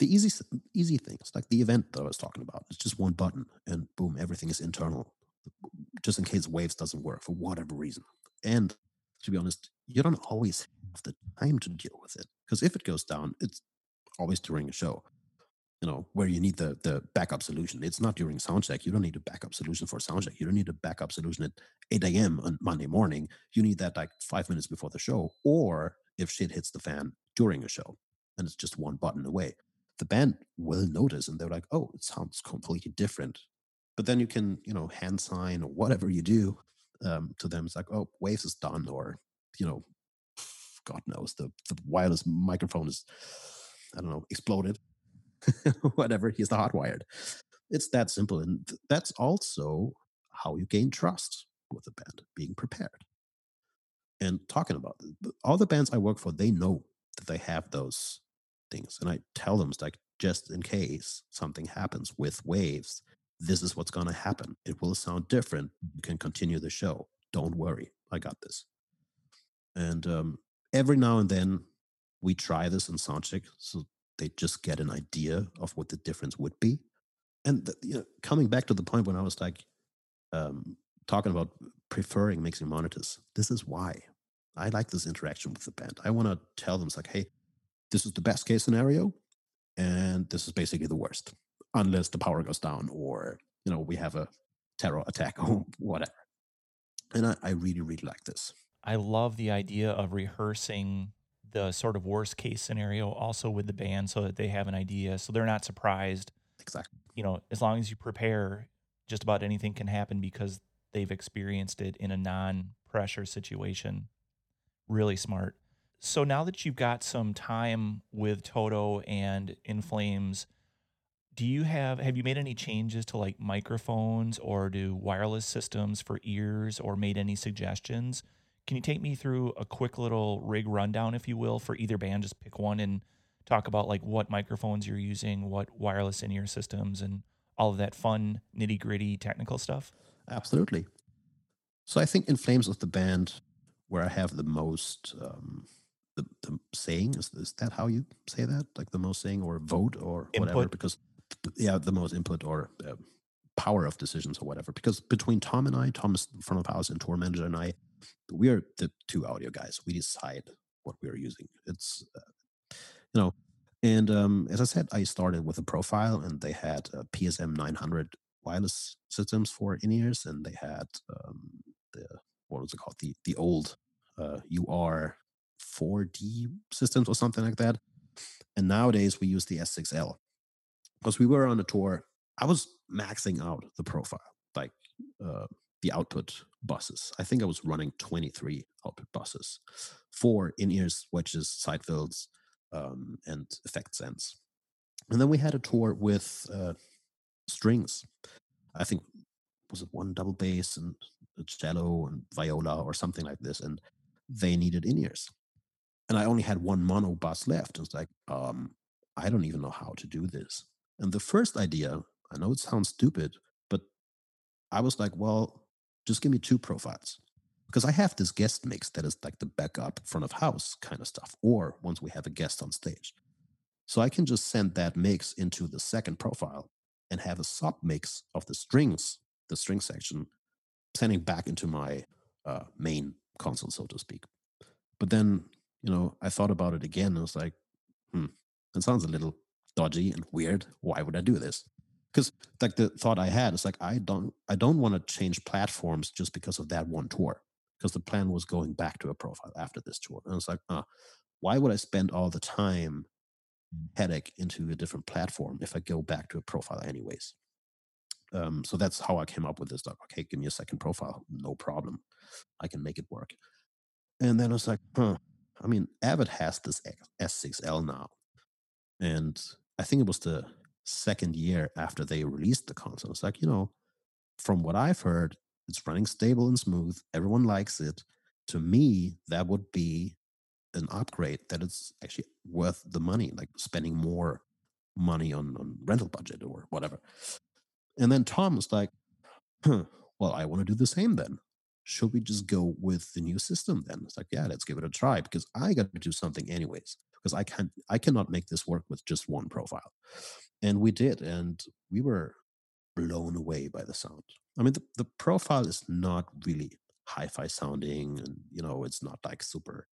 the easy easy things like the event that I was talking about, it's just one button and boom, everything is internal, just in case Waves doesn't work for whatever reason. And to be honest, you don't always have the time to deal with it because if it goes down, it's always during a show you know, where you need the the backup solution. It's not during soundcheck. You don't need a backup solution for soundcheck. You don't need a backup solution at 8 a.m. on Monday morning. You need that like five minutes before the show, or if shit hits the fan during a show, and it's just one button away. The band will notice, and they're like, "Oh, it sounds completely different." But then you can, you know, hand sign or whatever you do um, to them. It's like, "Oh, Waves is done," or you know, God knows the the wireless microphone is, I don't know, exploded [laughs] whatever, he's the hotwired. It's that simple. And that's also how you gain trust with a band, being prepared. And talking about all the bands I work for, they know that they have those things. And I tell them, like, just in case something happens with waves, this is what's going to happen. It will sound different. You can continue the show. Don't worry. I got this. And um, every now and then we try this in soundcheck. So they just get an idea of what the difference would be. And the, you know, coming back to the point when I was like um, talking about preferring mixing monitors, this is why I like this interaction with the band. I want to tell them, it's like, hey, this is the best case scenario, and this is basically the worst, unless the power goes down or you know we have a terror attack [laughs] or whatever. And I, I really, really like this. I love the idea of rehearsing the sort of worst case scenario also with the band so that they have an idea so they're not surprised. Exactly. You know, as long as you prepare, just about anything can happen because they've experienced it in a non pressure situation. Really smart. So now that you've got some time with Toto and In Flames, do you have have you made any changes to like microphones or do wireless systems for ears or made any suggestions? Can you take me through a quick little rig rundown, if you will, for either band? Just pick one and talk about like what microphones you're using, what wireless in ear systems, and all of that fun, nitty gritty technical stuff. Absolutely. So I think In Flames of the band where I have the most um, the, the saying is, is that how you say that like the most saying or vote or Input. whatever because yeah the most input or uh, power of decisions or whatever because between Tom and I Tom is front of house and tour manager and I we are the two audio guys we decide what we are using it's uh, you know and um, as I said I started with a profile and they had a PSM 900 wireless systems for in ears and they had um, the what was it called the the old uh, UR 4D systems or something like that. And nowadays we use the S6L because we were on a tour. I was maxing out the profile, like uh, the output buses. I think I was running 23 output buses, four in ears, wedges, side fills, um, and effect sends. And then we had a tour with uh, strings. I think was it one double bass and a cello and viola or something like this, and they needed in ears and I only had one mono bus left. It's like, um, I don't even know how to do this. And the first idea, I know it sounds stupid, but I was like, well, just give me two profiles. Because I have this guest mix that is like the backup front of house kind of stuff, or once we have a guest on stage. So I can just send that mix into the second profile and have a sub mix of the strings, the string section, sending back into my uh, main console, so to speak. But then you know, I thought about it again. And I was like, hmm, that sounds a little dodgy and weird. Why would I do this? Because like the thought I had is like I don't I don't want to change platforms just because of that one tour. Because the plan was going back to a profile after this tour. And it's like, uh, why would I spend all the time headache into a different platform if I go back to a profile anyways? Um, so that's how I came up with this. Like, okay, give me a second profile, no problem. I can make it work. And then I was like, huh, I mean, Avid has this S6L now. And I think it was the second year after they released the console. It's like, you know, from what I've heard, it's running stable and smooth. Everyone likes it. To me, that would be an upgrade that is actually worth the money, like spending more money on, on rental budget or whatever. And then Tom was like, huh, well, I want to do the same then should we just go with the new system then? It's like, yeah, let's give it a try because I got to do something anyways because I can't, I cannot make this work with just one profile. And we did, and we were blown away by the sound. I mean, the, the profile is not really hi-fi sounding, and you know, it's not like super.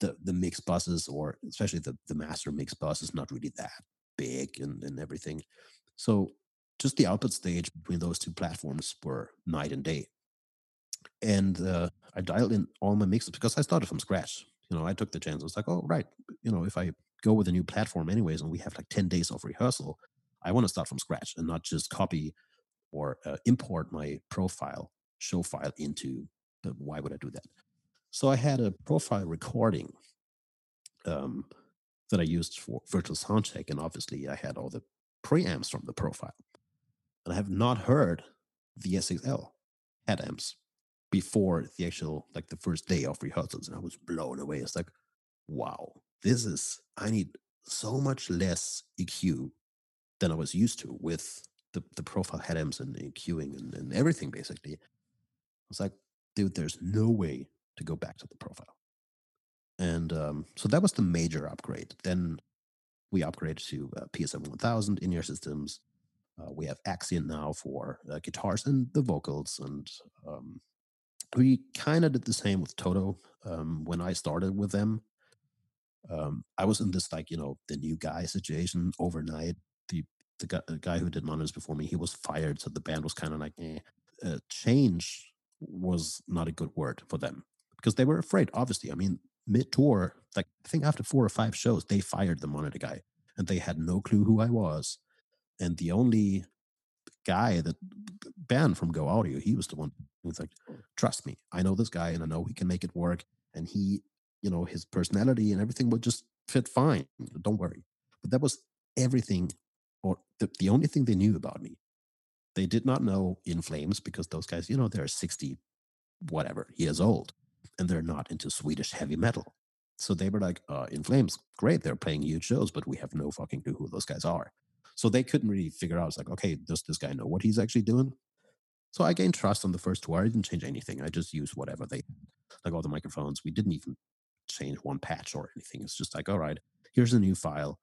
The the mix buses, or especially the the master mix bus, is not really that big and and everything. So just the output stage between those two platforms were night and day and uh, I dialed in all my mixes because I started from scratch. You know, I took the chance. I was like, oh, right. You know, if I go with a new platform anyways, and we have like 10 days of rehearsal, I want to start from scratch and not just copy or uh, import my profile show file into. Uh, why would I do that? So I had a profile recording um, that I used for virtual soundcheck, and obviously I had all the preamps from the profile. And I have not heard the S6L head amps before the actual like the first day of rehearsals and i was blown away. It's like wow this is i need so much less eq than i was used to with the, the profile head amps and eqing and, and everything basically. I was like dude there's no way to go back to the profile. And um, so that was the major upgrade. Then we upgraded to uh, psm 1000 in-ear systems. Uh, we have Axient now for uh, guitars and the vocals, and um, we kind of did the same with Toto um, when I started with them. Um, I was in this like you know the new guy situation overnight. The the guy, the guy who did monitors before me, he was fired, so the band was kind of like, eh. uh, change was not a good word for them because they were afraid. Obviously, I mean mid tour, like I think after four or five shows, they fired the monitor guy, and they had no clue who I was. And the only guy that Ben from Go Audio, he was the one who was like, "Trust me, I know this guy, and I know he can make it work." And he, you know, his personality and everything would just fit fine. Don't worry. But that was everything, or the, the only thing they knew about me. They did not know In Flames because those guys, you know, they're 60, whatever years old, and they're not into Swedish heavy metal. So they were like, uh, In Flames, great, they're playing huge shows, but we have no fucking clue who those guys are. So they couldn't really figure out. It's like, okay, does this guy know what he's actually doing? So I gained trust on the first tour. I didn't change anything. I just used whatever they like all the microphones. We didn't even change one patch or anything. It's just like, all right, here's a new file,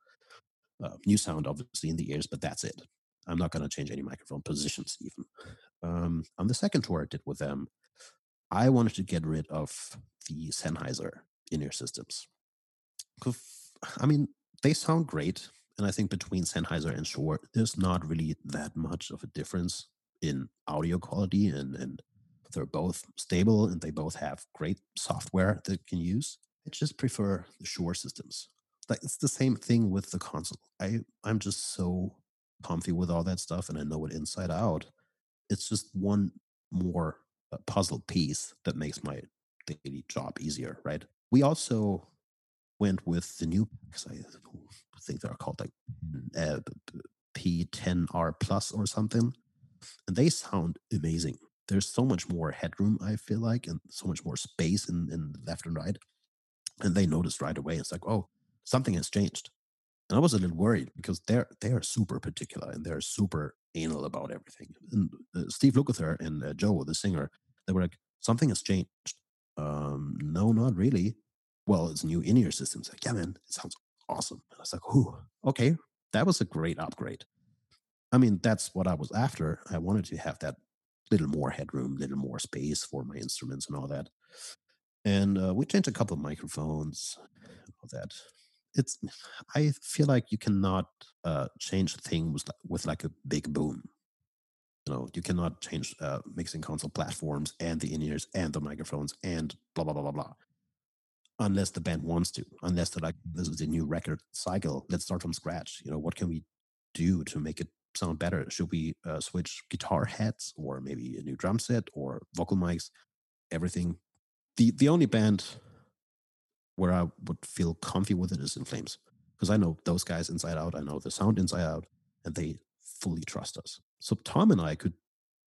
uh, new sound, obviously in the ears, but that's it. I'm not going to change any microphone positions even. Um, on the second tour I did with them, I wanted to get rid of the Sennheiser in-ear systems. I mean, they sound great. And I think between Sennheiser and Shure, there's not really that much of a difference in audio quality and, and they're both stable and they both have great software that you can use. I just prefer the Shure systems. Like it's the same thing with the console. I I'm just so comfy with all that stuff and I know it inside out. It's just one more uh, puzzle piece that makes my daily job easier, right? We also went with the new packs. I think they're called like uh, P10R Plus or something, and they sound amazing. There's so much more headroom, I feel like, and so much more space in, in left and right. And they noticed right away. It's like, oh, something has changed. And I was a little worried because they're they are super particular and they're super anal about everything. And uh, Steve Lukather and uh, Joe, the singer, they were like, something has changed. Um, no, not really well, it's new in-ear systems. Like, yeah, man, it sounds awesome. And I was like, "Who? okay, that was a great upgrade. I mean, that's what I was after. I wanted to have that little more headroom, little more space for my instruments and all that. And uh, we changed a couple of microphones, all that. It's, I feel like you cannot uh, change things with, with like a big boom. You know, you cannot change uh, mixing console platforms and the in-ears and the microphones and blah blah blah blah blah unless the band wants to, unless they're like, this is a new record cycle, let's start from scratch. You know, what can we do to make it sound better? Should we uh, switch guitar heads or maybe a new drum set or vocal mics? Everything. The the only band where I would feel comfy with it is In Flames because I know those guys inside out. I know the sound inside out, and they fully trust us. So Tom and I could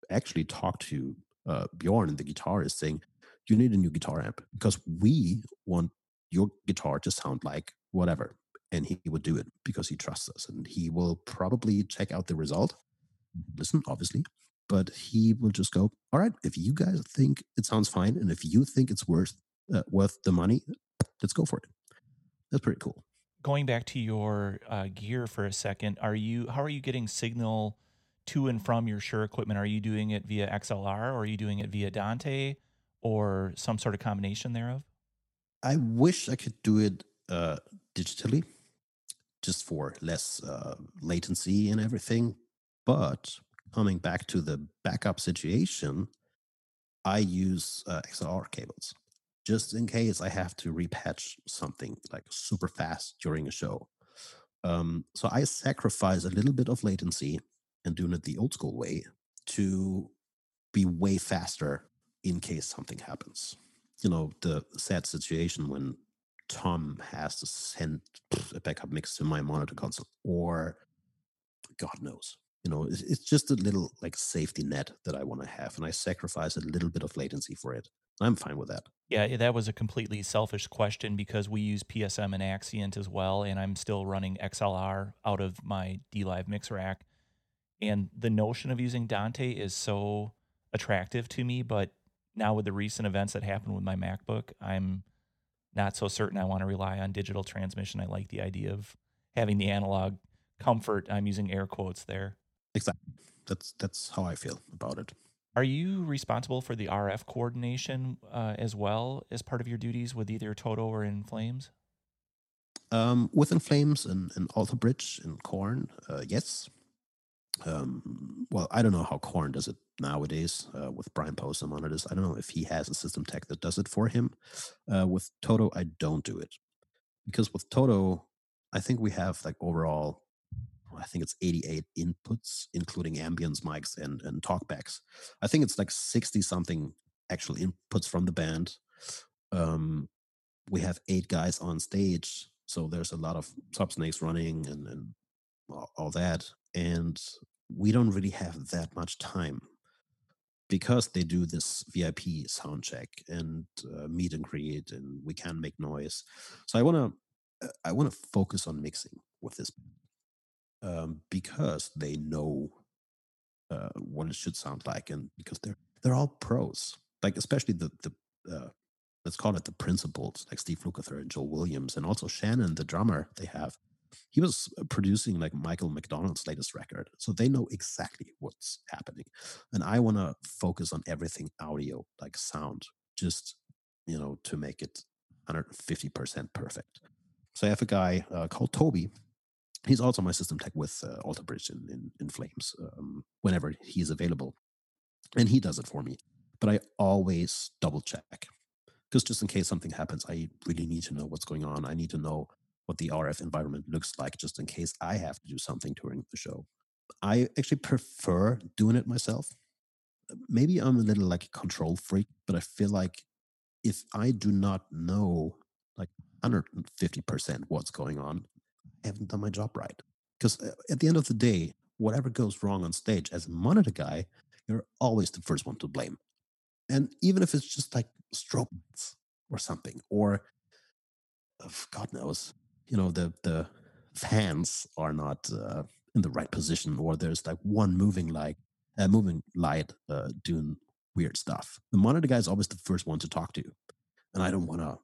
actually talk to uh, Bjorn, the guitarist, saying, you need a new guitar amp because we want your guitar to sound like whatever. And he would do it because he trusts us and he will probably check out the result. Listen, obviously, but he will just go, all right, if you guys think it sounds fine and if you think it's worth uh, worth the money, let's go for it. That's pretty cool. Going back to your uh, gear for a second, are you how are you getting signal to and from your Shure equipment? Are you doing it via XLR or are you doing it via Dante? Or some sort of combination thereof? I wish I could do it uh, digitally, just for less uh, latency and everything. But coming back to the backup situation, I use uh, XLR cables just in case I have to repatch something like super fast during a show. Um, so I sacrifice a little bit of latency and doing it the old school way to be way faster in case something happens. You know, the sad situation when Tom has to send a backup mix to my monitor console, or God knows. You know, it's just a little like safety net that I want to have, and I sacrifice a little bit of latency for it. I'm fine with that. Yeah, that was a completely selfish question because we use PSM and Axient as well, and I'm still running XLR out of my DLive mix rack. And the notion of using Dante is so attractive to me, but now with the recent events that happened with my MacBook, I'm not so certain I want to rely on digital transmission. I like the idea of having the analog comfort. I'm using air quotes there. Exactly. That's that's how I feel about it. Are you responsible for the RF coordination uh, as well as part of your duties with either Toto or In Flames? Um, with In Flames and, and Alter Bridge and Korn, uh, yes. Um, well, I don't know how Korn does it nowadays uh, with Brian Posehn on it is I don't know if he has a system tech that does it for him. Uh, with Toto, I don't do it because with Toto, I think we have like overall, I think it's 88 inputs, including ambience mics and and talkbacks. I think it's like 60 something actual inputs from the band. Um, we have eight guys on stage, so there's a lot of subsnakes running and and all that, and we don't really have that much time because they do this VIP sound check and uh, meet and greet, and we can make noise. So I want to uh, I want to focus on mixing with this um, because they know uh, what it should sound like, and because they're they're all pros. Like especially the the uh, let's call it the principals, like Steve Lukather and Joe Williams, and also Shannon, the drummer they have he was producing like Michael McDonald's latest record. So they know exactly what's happening. And I want to focus on everything audio, like sound, just, you know, to make it 150% perfect. So I have a guy uh, called Toby. He's also my system tech with uh, Alter Bridge in, in, in Flames um, whenever he's available. And he does it for me. But I always double check because just in case something happens, I really need to know what's going on. I need to know what the RF environment looks like just in case I have to do something during the show. I actually prefer doing it myself. Maybe I'm a little like a control freak, but I feel like if I do not know like 150% what's going on, I haven't done my job right. Because uh, at the end of the day, whatever goes wrong on stage as a monitor guy, you're always the first one to blame. And even if it's just like strobe or something, or God knows, you know the the fans are not uh, in the right position or there's like one moving light uh, moving light uh, doing weird stuff. The monitor guy is always the first one to talk to and i don't want to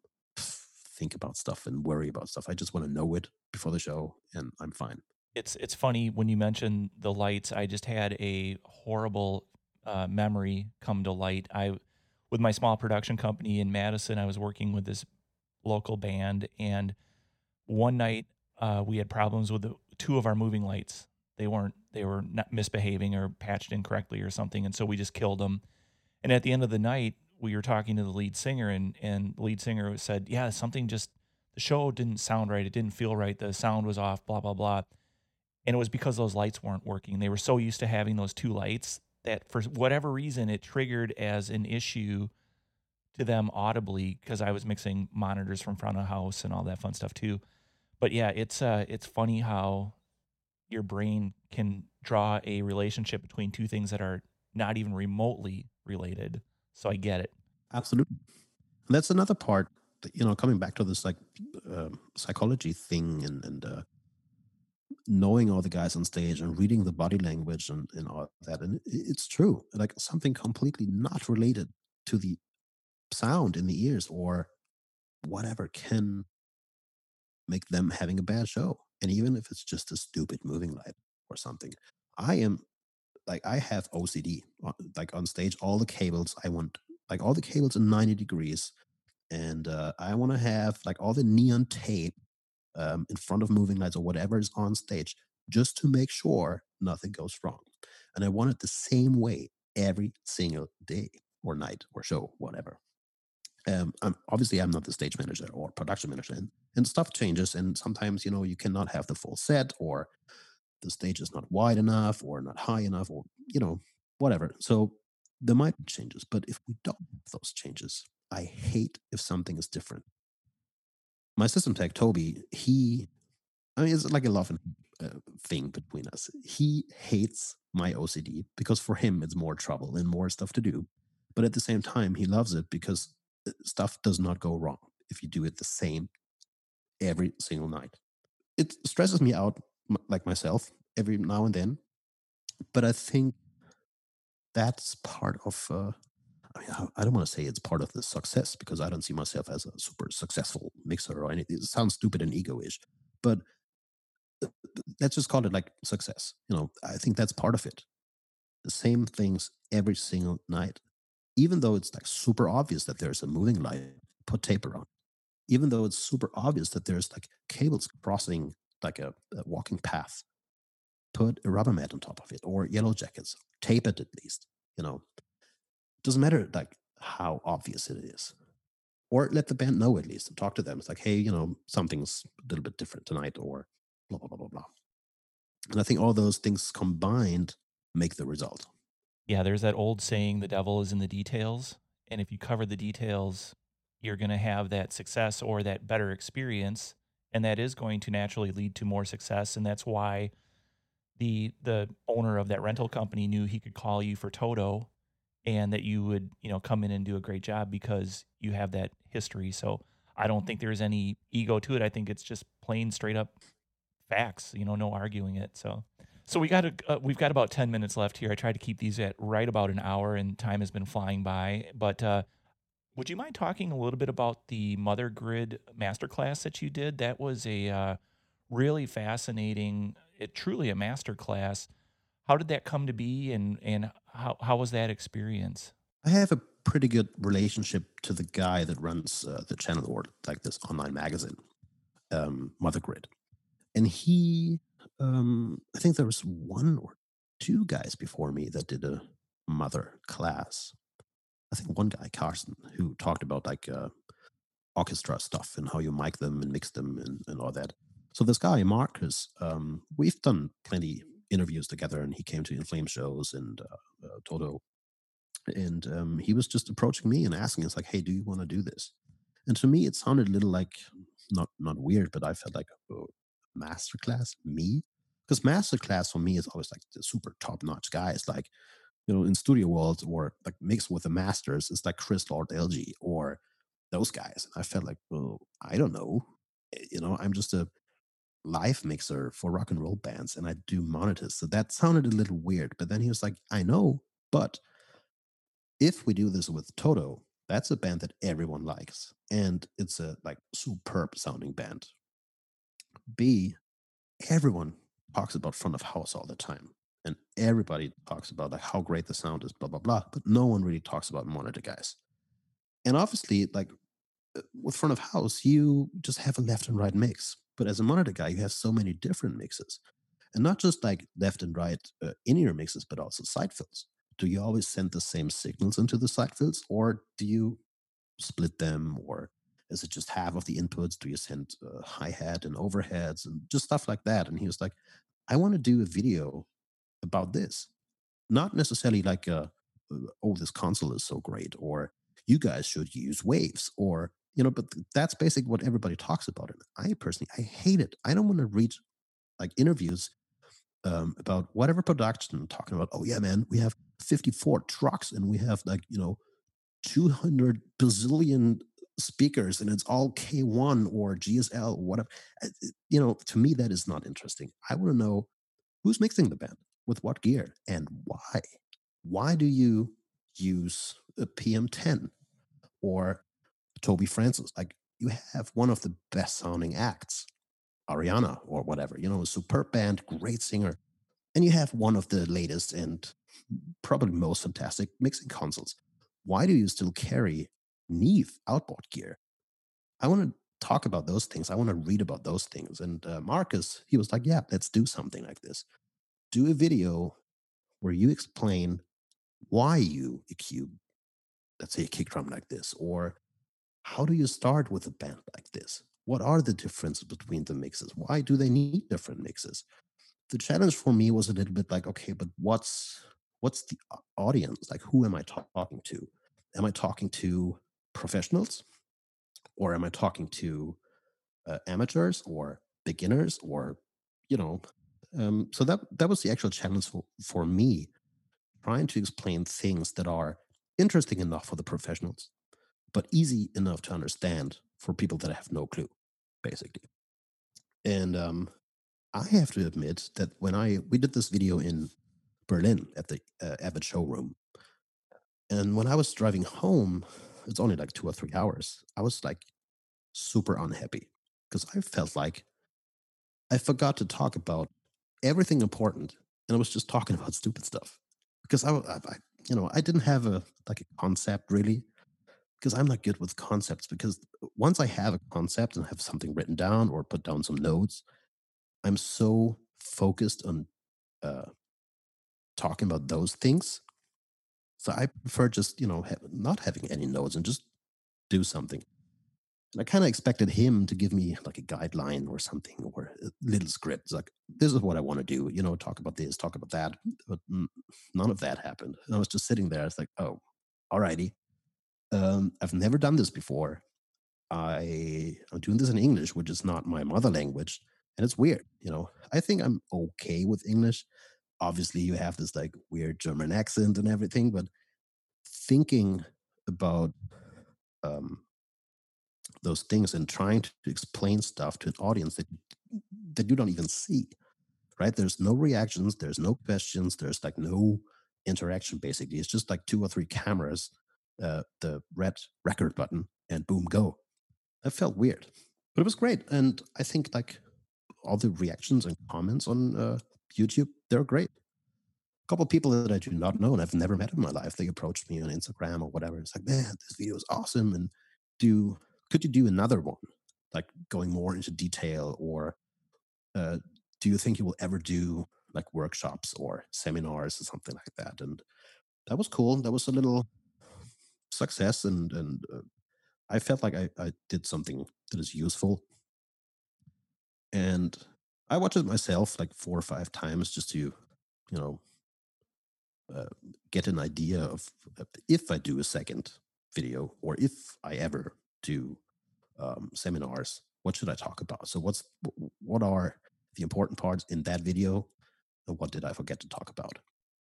think about stuff and worry about stuff. I just want to know it before the show and i'm fine. It's it's funny when you mention the lights i just had a horrible uh, memory come to light. I with my small production company in madison i was working with this local band and one night uh, we had problems with the, two of our moving lights. They weren't they were not misbehaving or patched incorrectly or something, and so we just killed them. And at the end of the night, we were talking to the lead singer, and and the lead singer said, "Yeah, something just the show didn't sound right. It didn't feel right. The sound was off. Blah blah blah." And it was because those lights weren't working. They were so used to having those two lights that for whatever reason it triggered as an issue to them audibly because I was mixing monitors from front of house and all that fun stuff too but yeah, it's uh, it's funny how your brain can draw a relationship between two things that are not even remotely related. So I get it. Absolutely. And that's another part, you know, coming back to this like uh, psychology thing and, and uh, knowing all the guys on stage and reading the body language and, and all that. And it's true, like something completely not related to the sound in the ears or whatever can make them having a bad show. And even if it's just a stupid moving light or something, I am like, I have OCD. Like on stage, all the cables, I want like all the cables in 90 degrees. And uh, I want to have like all the neon tape um, in front of moving lights or whatever is on stage just to make sure nothing goes wrong. And I want it the same way every single day or night or show, whatever um, I'm, obviously I'm not the stage manager or production manager, and, and stuff changes. And sometimes you know you cannot have the full set, or the stage is not wide enough, or not high enough, or you know whatever. So there might be changes, but if we don't have those changes, I hate if something is different. My system tech Toby, he, I mean, it's like a love and uh, thing between us. He hates my OCD because for him it's more trouble and more stuff to do. But at the same time, he loves it because stuff does not go wrong if you do it the same every single night. It stresses me out, like myself, every now and then. But I think that's part of. Uh, I mean, I don't want to say it's part of the success because I don't see myself as a super successful mixer or anything. It sounds stupid and egoish, but let's just call it like success. You know, I think that's part of it. The same things every single night even though it's like super obvious that there's a moving light, put tape around. Even though it's super obvious that there's like cables crossing like a, a walking path, put a rubber mat on top of it or yellow jackets, tape it at least. you know, doesn't matter like how obvious it is. Or let the band know at least and talk to them. It's like, hey, you know, something's a little bit different tonight, or blah blah blah blah blah. And I think all those things combined make the result. Yeah, there's that old saying, the devil is in the details. And if you cover the details, you're going to have that success or that better experience. And that is going to naturally lead to more success. And that's why the the owner of that rental company knew he could call you for Toto and that you would, you know, come in and do a great job because you have that history. So I don't think there's any ego to it. I think it's just plain straight up facts, you know, no arguing it. So so we got a, uh, we've got about 10 minutes left here. I tried to keep these at right about an hour and time has been flying by, but uh, would you mind talking a little bit about the Mother Grid masterclass that you did? That was a uh, really fascinating, it truly a masterclass. How did that come to be and and how how was that experience? I have a pretty good relationship to the guy that runs uh, the channel or like this online magazine, um, Mother Grid, and he um, I think there was one or two guys before me that did a mother class. I think one guy, Carson, who talked about like uh, orchestra stuff and how you mic them and mix them and, and all that. So this guy, Marcus, um, we've done plenty interviews together, and he came to In Flames shows and uh, uh, Toto, and um, he was just approaching me and asking us like, "Hey, do you want to do this?" And to me, it sounded a little like not not weird, but I felt like, oh, masterclass me? Because masterclass for me is always like the super top notch guys like you know in studio world or like mixed with the masters it's like chris lord-alge or those guys. And i felt like well i don't know. Eh, you know i'm just a live mixer for rock and roll bands and i do monitors. So that sounded a little weird but then he was like i know but if we do this with toto that's a band that everyone likes and it's a like superb sounding band B, everyone talks about front of house all the time. And everybody talks about like how great the sound is, blah, blah, blah. But no one really talks about monitor guys. And obviously, like uh, with front of house, you just have a left and right mix. But as a monitor guy, you have so many different mixes. And not just like left and right uh, in ear mixes, but also side fills. Do you always send the same signals into the side fills, or do you split them or is it just half of the inputs? Do you send uh, hi hat and overheads and just stuff like that? And he was like, I want to do a video about this, not necessarily like, a, uh, oh, this console is so great, or you guys should use waves, or you know. But that's basically what everybody talks about. And I personally, I hate it. I don't want to read like interviews um, about whatever production talking about. Oh yeah, man, we have 54 trucks and we have like you know 200 bazillion speakers and it's all K1 or GSL whatever. Uh, you know, to me, that is not interesting. I want to know who's mixing the band with what gear and why. Why do you use a PM10 or Toby Francis? Like, you have one of the best sounding acts, Ariana or whatever, you know, a superb band, great singer. And you have one of the latest and probably most fantastic mixing consoles. Why do you still carry Neve outboard gear. I want to talk about those things. I want to read about those things. And uh, Marcus, he was like, yeah, let's do something like this. Do a video where you explain why you EQ, let's say a kick drum like this, or how do you start with a band like this? What are the differences between the mixes? Why do they need different mixes? The challenge for me was a little bit like, okay, but what's what's the audience? Like, who am I talking to? Am I talking to professionals? Or am I talking to uh, amateurs or beginners or you know um, so that that was the actual challenge for, for me trying to explain things that are interesting enough for the professionals but easy enough to understand for people that have no clue basically. And um, i have to admit that when i we did this video in berlin at the uh, avid showroom and when i was driving home it's only like two or three hours. I was like super unhappy because I felt like I forgot to talk about everything important, and I was just talking [laughs] about stupid stuff because I, I, I you know, I didn't have a like a concept really because I'm not good with concepts. Because once I have a concept and have something written down or put down some notes, I'm so focused on uh, talking about those things So I prefer just, you know, not having any notes and just do something. And I kind of expected him to give me like a guideline or something or a little script. It's like, this is what I want to do, you know, talk about this, talk about that. But none of that happened. And I was just sitting there. It's like, oh, alrighty. Um, I've never done this before. I I am doing this in English, which is not my mother language. And it's weird, you know. I think I'm okay with English. Obviously, you have this like weird German accent and everything, but thinking about um, those things and trying to explain stuff to an audience that that you don't even see right? There's no reactions there's no questions there's like no interaction basically. It's just like two or three cameras uh, the red record button and boom go. That felt weird but it was great and i think like all the reactions and comments on uh, youtube they're great. A couple of people that i do not know and i've never met in my life they approached me on instagram or whatever it's like man this video is awesome and do could you do another one? Like going more into detail or uh, do you think you will ever do like workshops or seminars or something like that? And that was cool that was a little success and and uh, i felt like I, I did something that is useful. And i watched it myself like four or five times just to you know uh, get an idea of if i do a second video or if i ever do um, seminars, what should I talk about? So what's what are the important parts in that video, and what did I forget to talk about?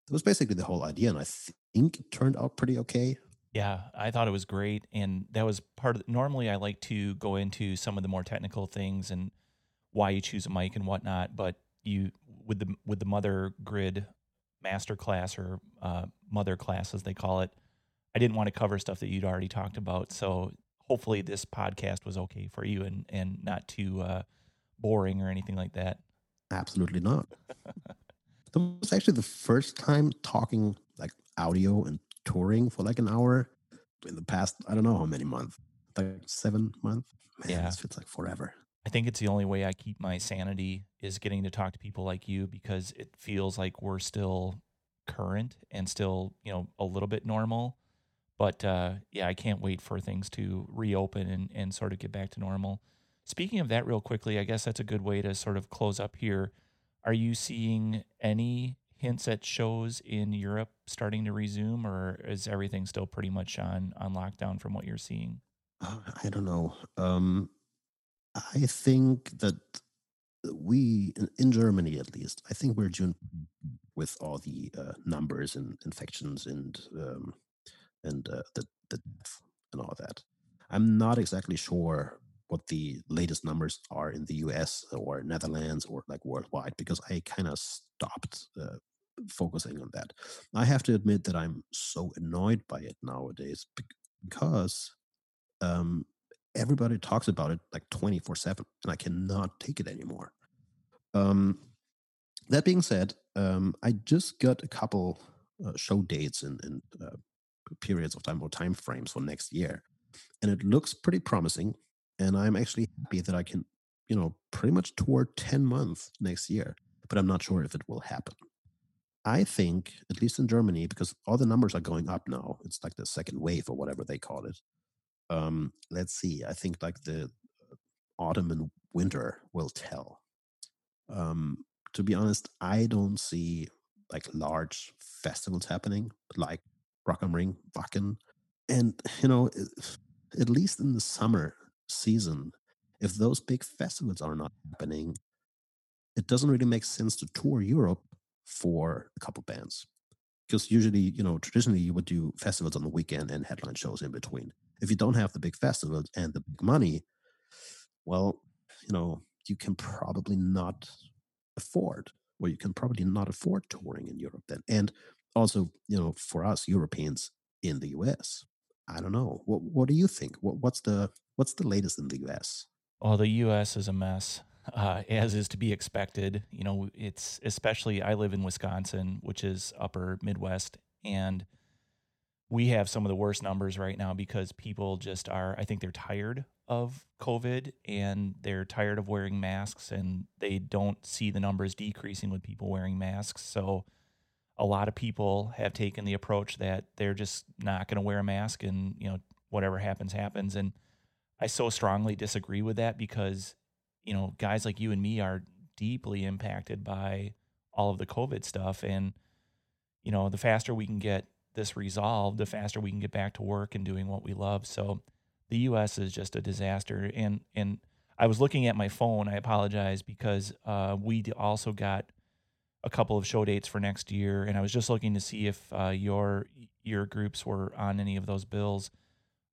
That was basically the whole idea, and I think it turned out pretty okay. Yeah, I thought it was great, and that was part of. Normally, I like to go into some of the more technical things and why you choose a mic and whatnot, but you with the with the mother grid master class or uh, mother class as they call it, I didn't want to cover stuff that you'd already talked about. So hopefully this podcast was okay for you and and not too uh, boring or anything like that. Absolutely not. [laughs] that was actually the first time talking like audio and touring for like an hour in the past. I don't know how many months, like seven months. Man, yeah, this feels like forever. I think it's the only way I keep my sanity is getting to talk to people like you because it feels like we're still current and still, you know, a little bit normal but uh, yeah, I can't wait for things to reopen and, and sort of get back to normal. Speaking of that, real quickly, I guess that's a good way to sort of close up here. Are you seeing any hints at shows in Europe starting to resume, or is everything still pretty much on on lockdown from what you're seeing? Uh, I don't know. Um, I think that we in Germany, at least, I think we're doing with all the uh, numbers and infections and um, and uh, the the death and all that. I'm not exactly sure what the latest numbers are in the US or Netherlands or like worldwide because I kind of stopped uh, focusing on that. I have to admit that I'm so annoyed by it nowadays because um, everybody talks about it like 24 7 and I cannot take it anymore. Um, that being said, um, I just got a couple uh, show dates and, and uh, periods of time or time frames for next year. And it looks pretty promising. And I'm actually happy that I can, you know, pretty much tour 10 months next year, but I'm not sure if it will happen. I think, at least in Germany, because all the numbers are going up now, it's like the second wave or whatever they call it. Um, let's see. I think like the uh, autumn and winter will tell. Um, to be honest, I don't see like large festivals happening like Rock am Ring, Wacken. And, you know, at least in the summer season, if those big festivals are not happening, it doesn't really make sense to tour Europe for a couple bands. Because usually, you know, traditionally you would do festivals on the weekend and headline shows in between. If you don't have the big festivals and the big money, well, you know, you can probably not afford, or you can probably not afford touring in Europe then. And also, you know, for us Europeans in the US. I don't know. What what do you think? What what's the what's the latest in the US? Well, the US is a mess. Uh, [laughs] as is to be expected. You know, it's especially I live in Wisconsin, which is upper Midwest, and we have some of the worst numbers right now because people just are, I think they're tired of COVID and they're tired of wearing masks and they don't see the numbers decreasing with people wearing masks. So a lot of people have taken the approach that they're just not going to wear a mask and, you know, whatever happens, happens. And I so strongly disagree with that because, you know, guys like you and me are deeply impacted by all of the COVID stuff. And, you know, the faster we can get this resolved, the faster we can get back to work and doing what we love. So the US is just a disaster. And, and, I was looking at my phone. I apologize because uh, we also got a couple of show dates for next year, and I was just looking to see if uh, your your groups were on any of those bills.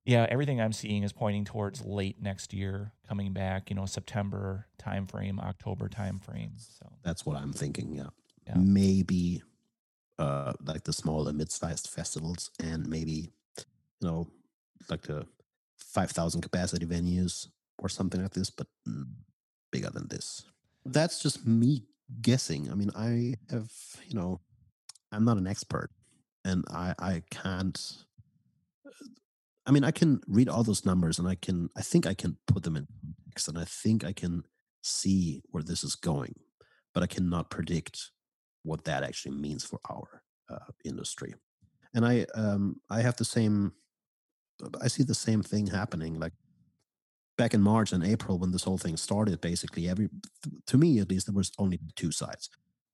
Yeah, everything I'm seeing is pointing towards late next year, coming back. You know, September timeframe, October timeframe. So that's what I'm thinking. Yeah, yeah. maybe uh, like the small and mid-sized festivals, and maybe you know, like the five thousand capacity venues or something like this, but bigger than this. That's just me guessing. I mean, I have, you know, I'm not an expert and I, I can't. I mean, I can read all those numbers and I can, I think I can put them in context and I think I can see where this is going, but I cannot predict what that actually means for our uh, industry. And I, um, I have the same, I see the same thing happening. Like back in March and April when this whole thing started, basically every to me at least there was only two sides.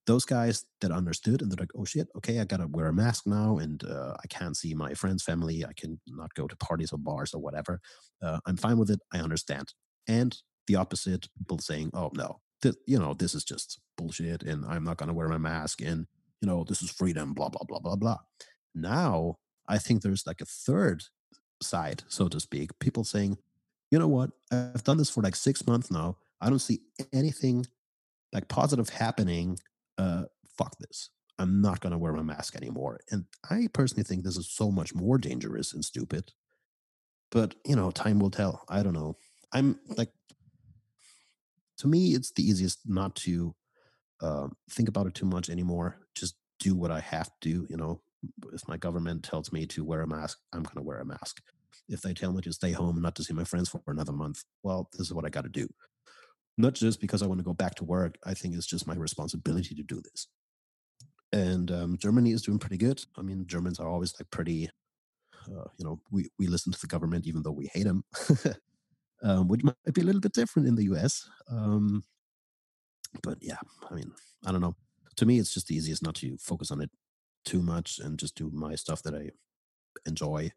Those guys that understood and they're like, oh shit, okay, I gotta wear a mask now, and uh, I can't see my friends, family, I can not go to parties or bars or whatever. Uh, I'm fine with it. I understand. And the opposite, people saying, oh no, th- you know, this is just bullshit, and I'm not gonna wear my mask, and you know, this is freedom, blah blah blah blah blah. Now I think there's like a third side, so to speak. People saying, you know what? I've done this for like six months now. I don't see anything like positive happening. Uh, fuck this. I'm not going to wear my mask anymore. And I personally think this is so much more dangerous and stupid. But, you know, time will tell. I don't know. I'm like, to me, it's the easiest not to uh, think about it too much anymore. Just do what I have to. You know, if my government tells me to wear a mask, I'm going to wear a mask if they tell me to stay home and not to see my friends for another month, well, this is what I got to do. Not just because I want to go back to work. I think it's just my responsibility to do this. And um, Germany is doing pretty good. I mean, Germans are always like pretty, uh, you know, we, we listen to the government even though we hate them, [laughs] um, which might be a little bit different in the US. Um, but yeah, I mean, I don't know. To me, it's just the easiest not to focus on it too much and just do my stuff that I enjoy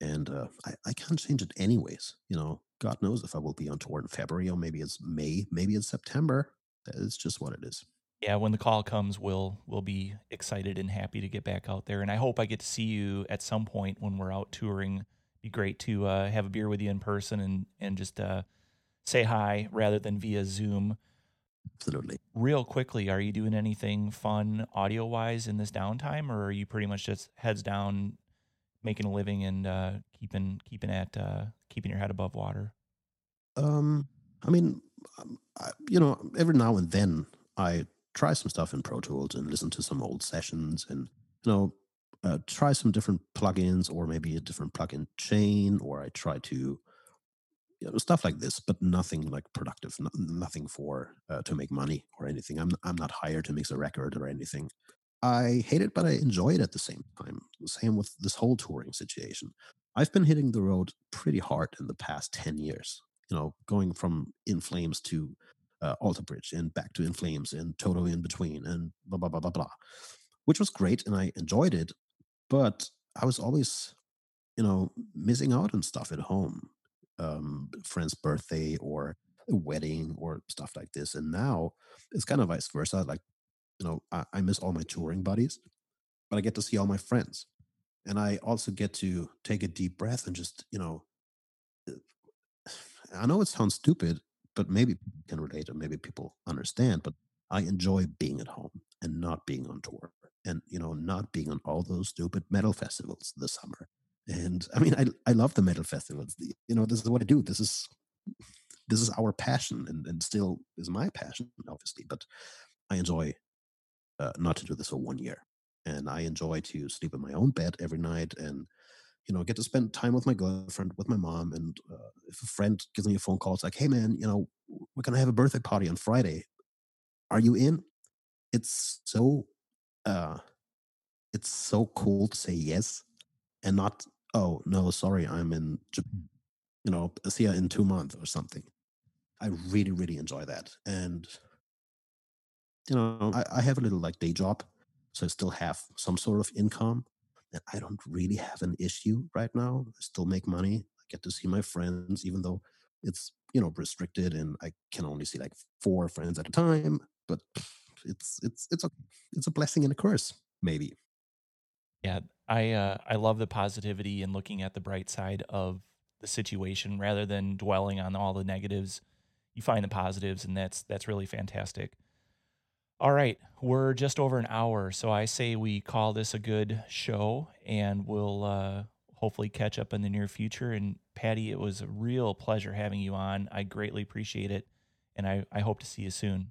and uh, I, I can't change it anyways. You know, God knows if I will be on tour in February or maybe it's May, maybe it's September. It's just what it is. Yeah, when the call comes, we'll we'll be excited and happy to get back out there. And I hope I get to see you at some point when we're out touring. Be great to uh, have a beer with you in person and and just uh, say hi rather than via Zoom. Absolutely. Real quickly, are you doing anything fun audio wise in this downtime, or are you pretty much just heads down making a living and uh, keeping keeping at uh, keeping your head above water? Um, I mean, um, I, you know, every now and then I try some stuff in Pro Tools and listen to some old sessions and you know uh, try some different plugins or maybe a different plugin chain or I try to you know stuff like this, but nothing like productive, no, nothing for uh, to make money or anything. I'm I'm not hired to mix a record or anything. I hate it, but I enjoy it at the same time. Same with this whole touring situation. I've been hitting the road pretty hard in the past 10 years, you know, going from In Flames to uh, Alter Bridge and back to In Flames and Toto in between and blah, blah, blah, blah, blah, which was great and I enjoyed it. But I was always, you know, missing out on stuff at home, um, friend's birthday or a wedding or stuff like this. And now it's kind of vice versa. Like you know, I, I miss all my touring buddies, but I get to see all my friends. And I also get to take a deep breath and just, you know, uh, [sighs] I know it sounds stupid, but maybe can relate or maybe people understand, but I enjoy being at home and not being on tour and, you know, not being on all those stupid metal festivals this summer. And I mean, I, I love the metal festivals. You know, this is what I do. This is, this is our passion and, and still is my passion, obviously, but I enjoy uh, not to do this for one year. And I enjoy to sleep in my own bed every night and, you know, get to spend time with my girlfriend, with my mom. And uh, if a friend gives me a phone call, it's like, hey, man, you know, we're to have a birthday party on Friday. Are you in? It's so, uh, it's so cool to say yes and not, oh, no, sorry, I'm in Japan, you know, see you in two months or something. I really, really enjoy that. And, you know, I, I have a little like day job, so I still have some sort of income. And I don't really have an issue right now. I still make money. I get to see my friends, even though it's, you know, restricted and I can only see like four friends at a time. But it's it's it's a it's a blessing and a curse, maybe. Yeah, I uh, I love the positivity and looking at the bright side of the situation rather than dwelling on all the negatives. You find the positives, and that's that's really fantastic. All right, we're just over an hour, so I say we call this a good show, and we'll uh, hopefully catch up in the near future. And Patty, it was a real pleasure having you on. I greatly appreciate it, and I, I hope to see you soon.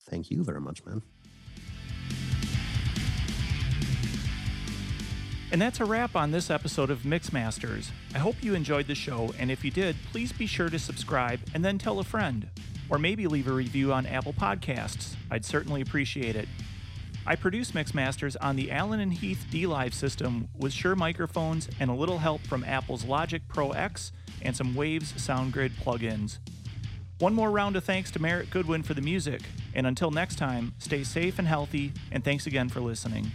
Thank you very much, man. And that's a wrap on this episode of Mixmasters. I hope you enjoyed the show, and if you did, please be sure to subscribe and then tell a friend. Or maybe leave a review on Apple Podcasts. I'd certainly appreciate it. I produce Mixmasters on the Allen and Heath DLive system with Shure microphones and a little help from Apple's Logic Pro X and some Waves SoundGrid plugins. One more round of thanks to Merritt Goodwin for the music, and until next time, stay safe and healthy, and thanks again for listening.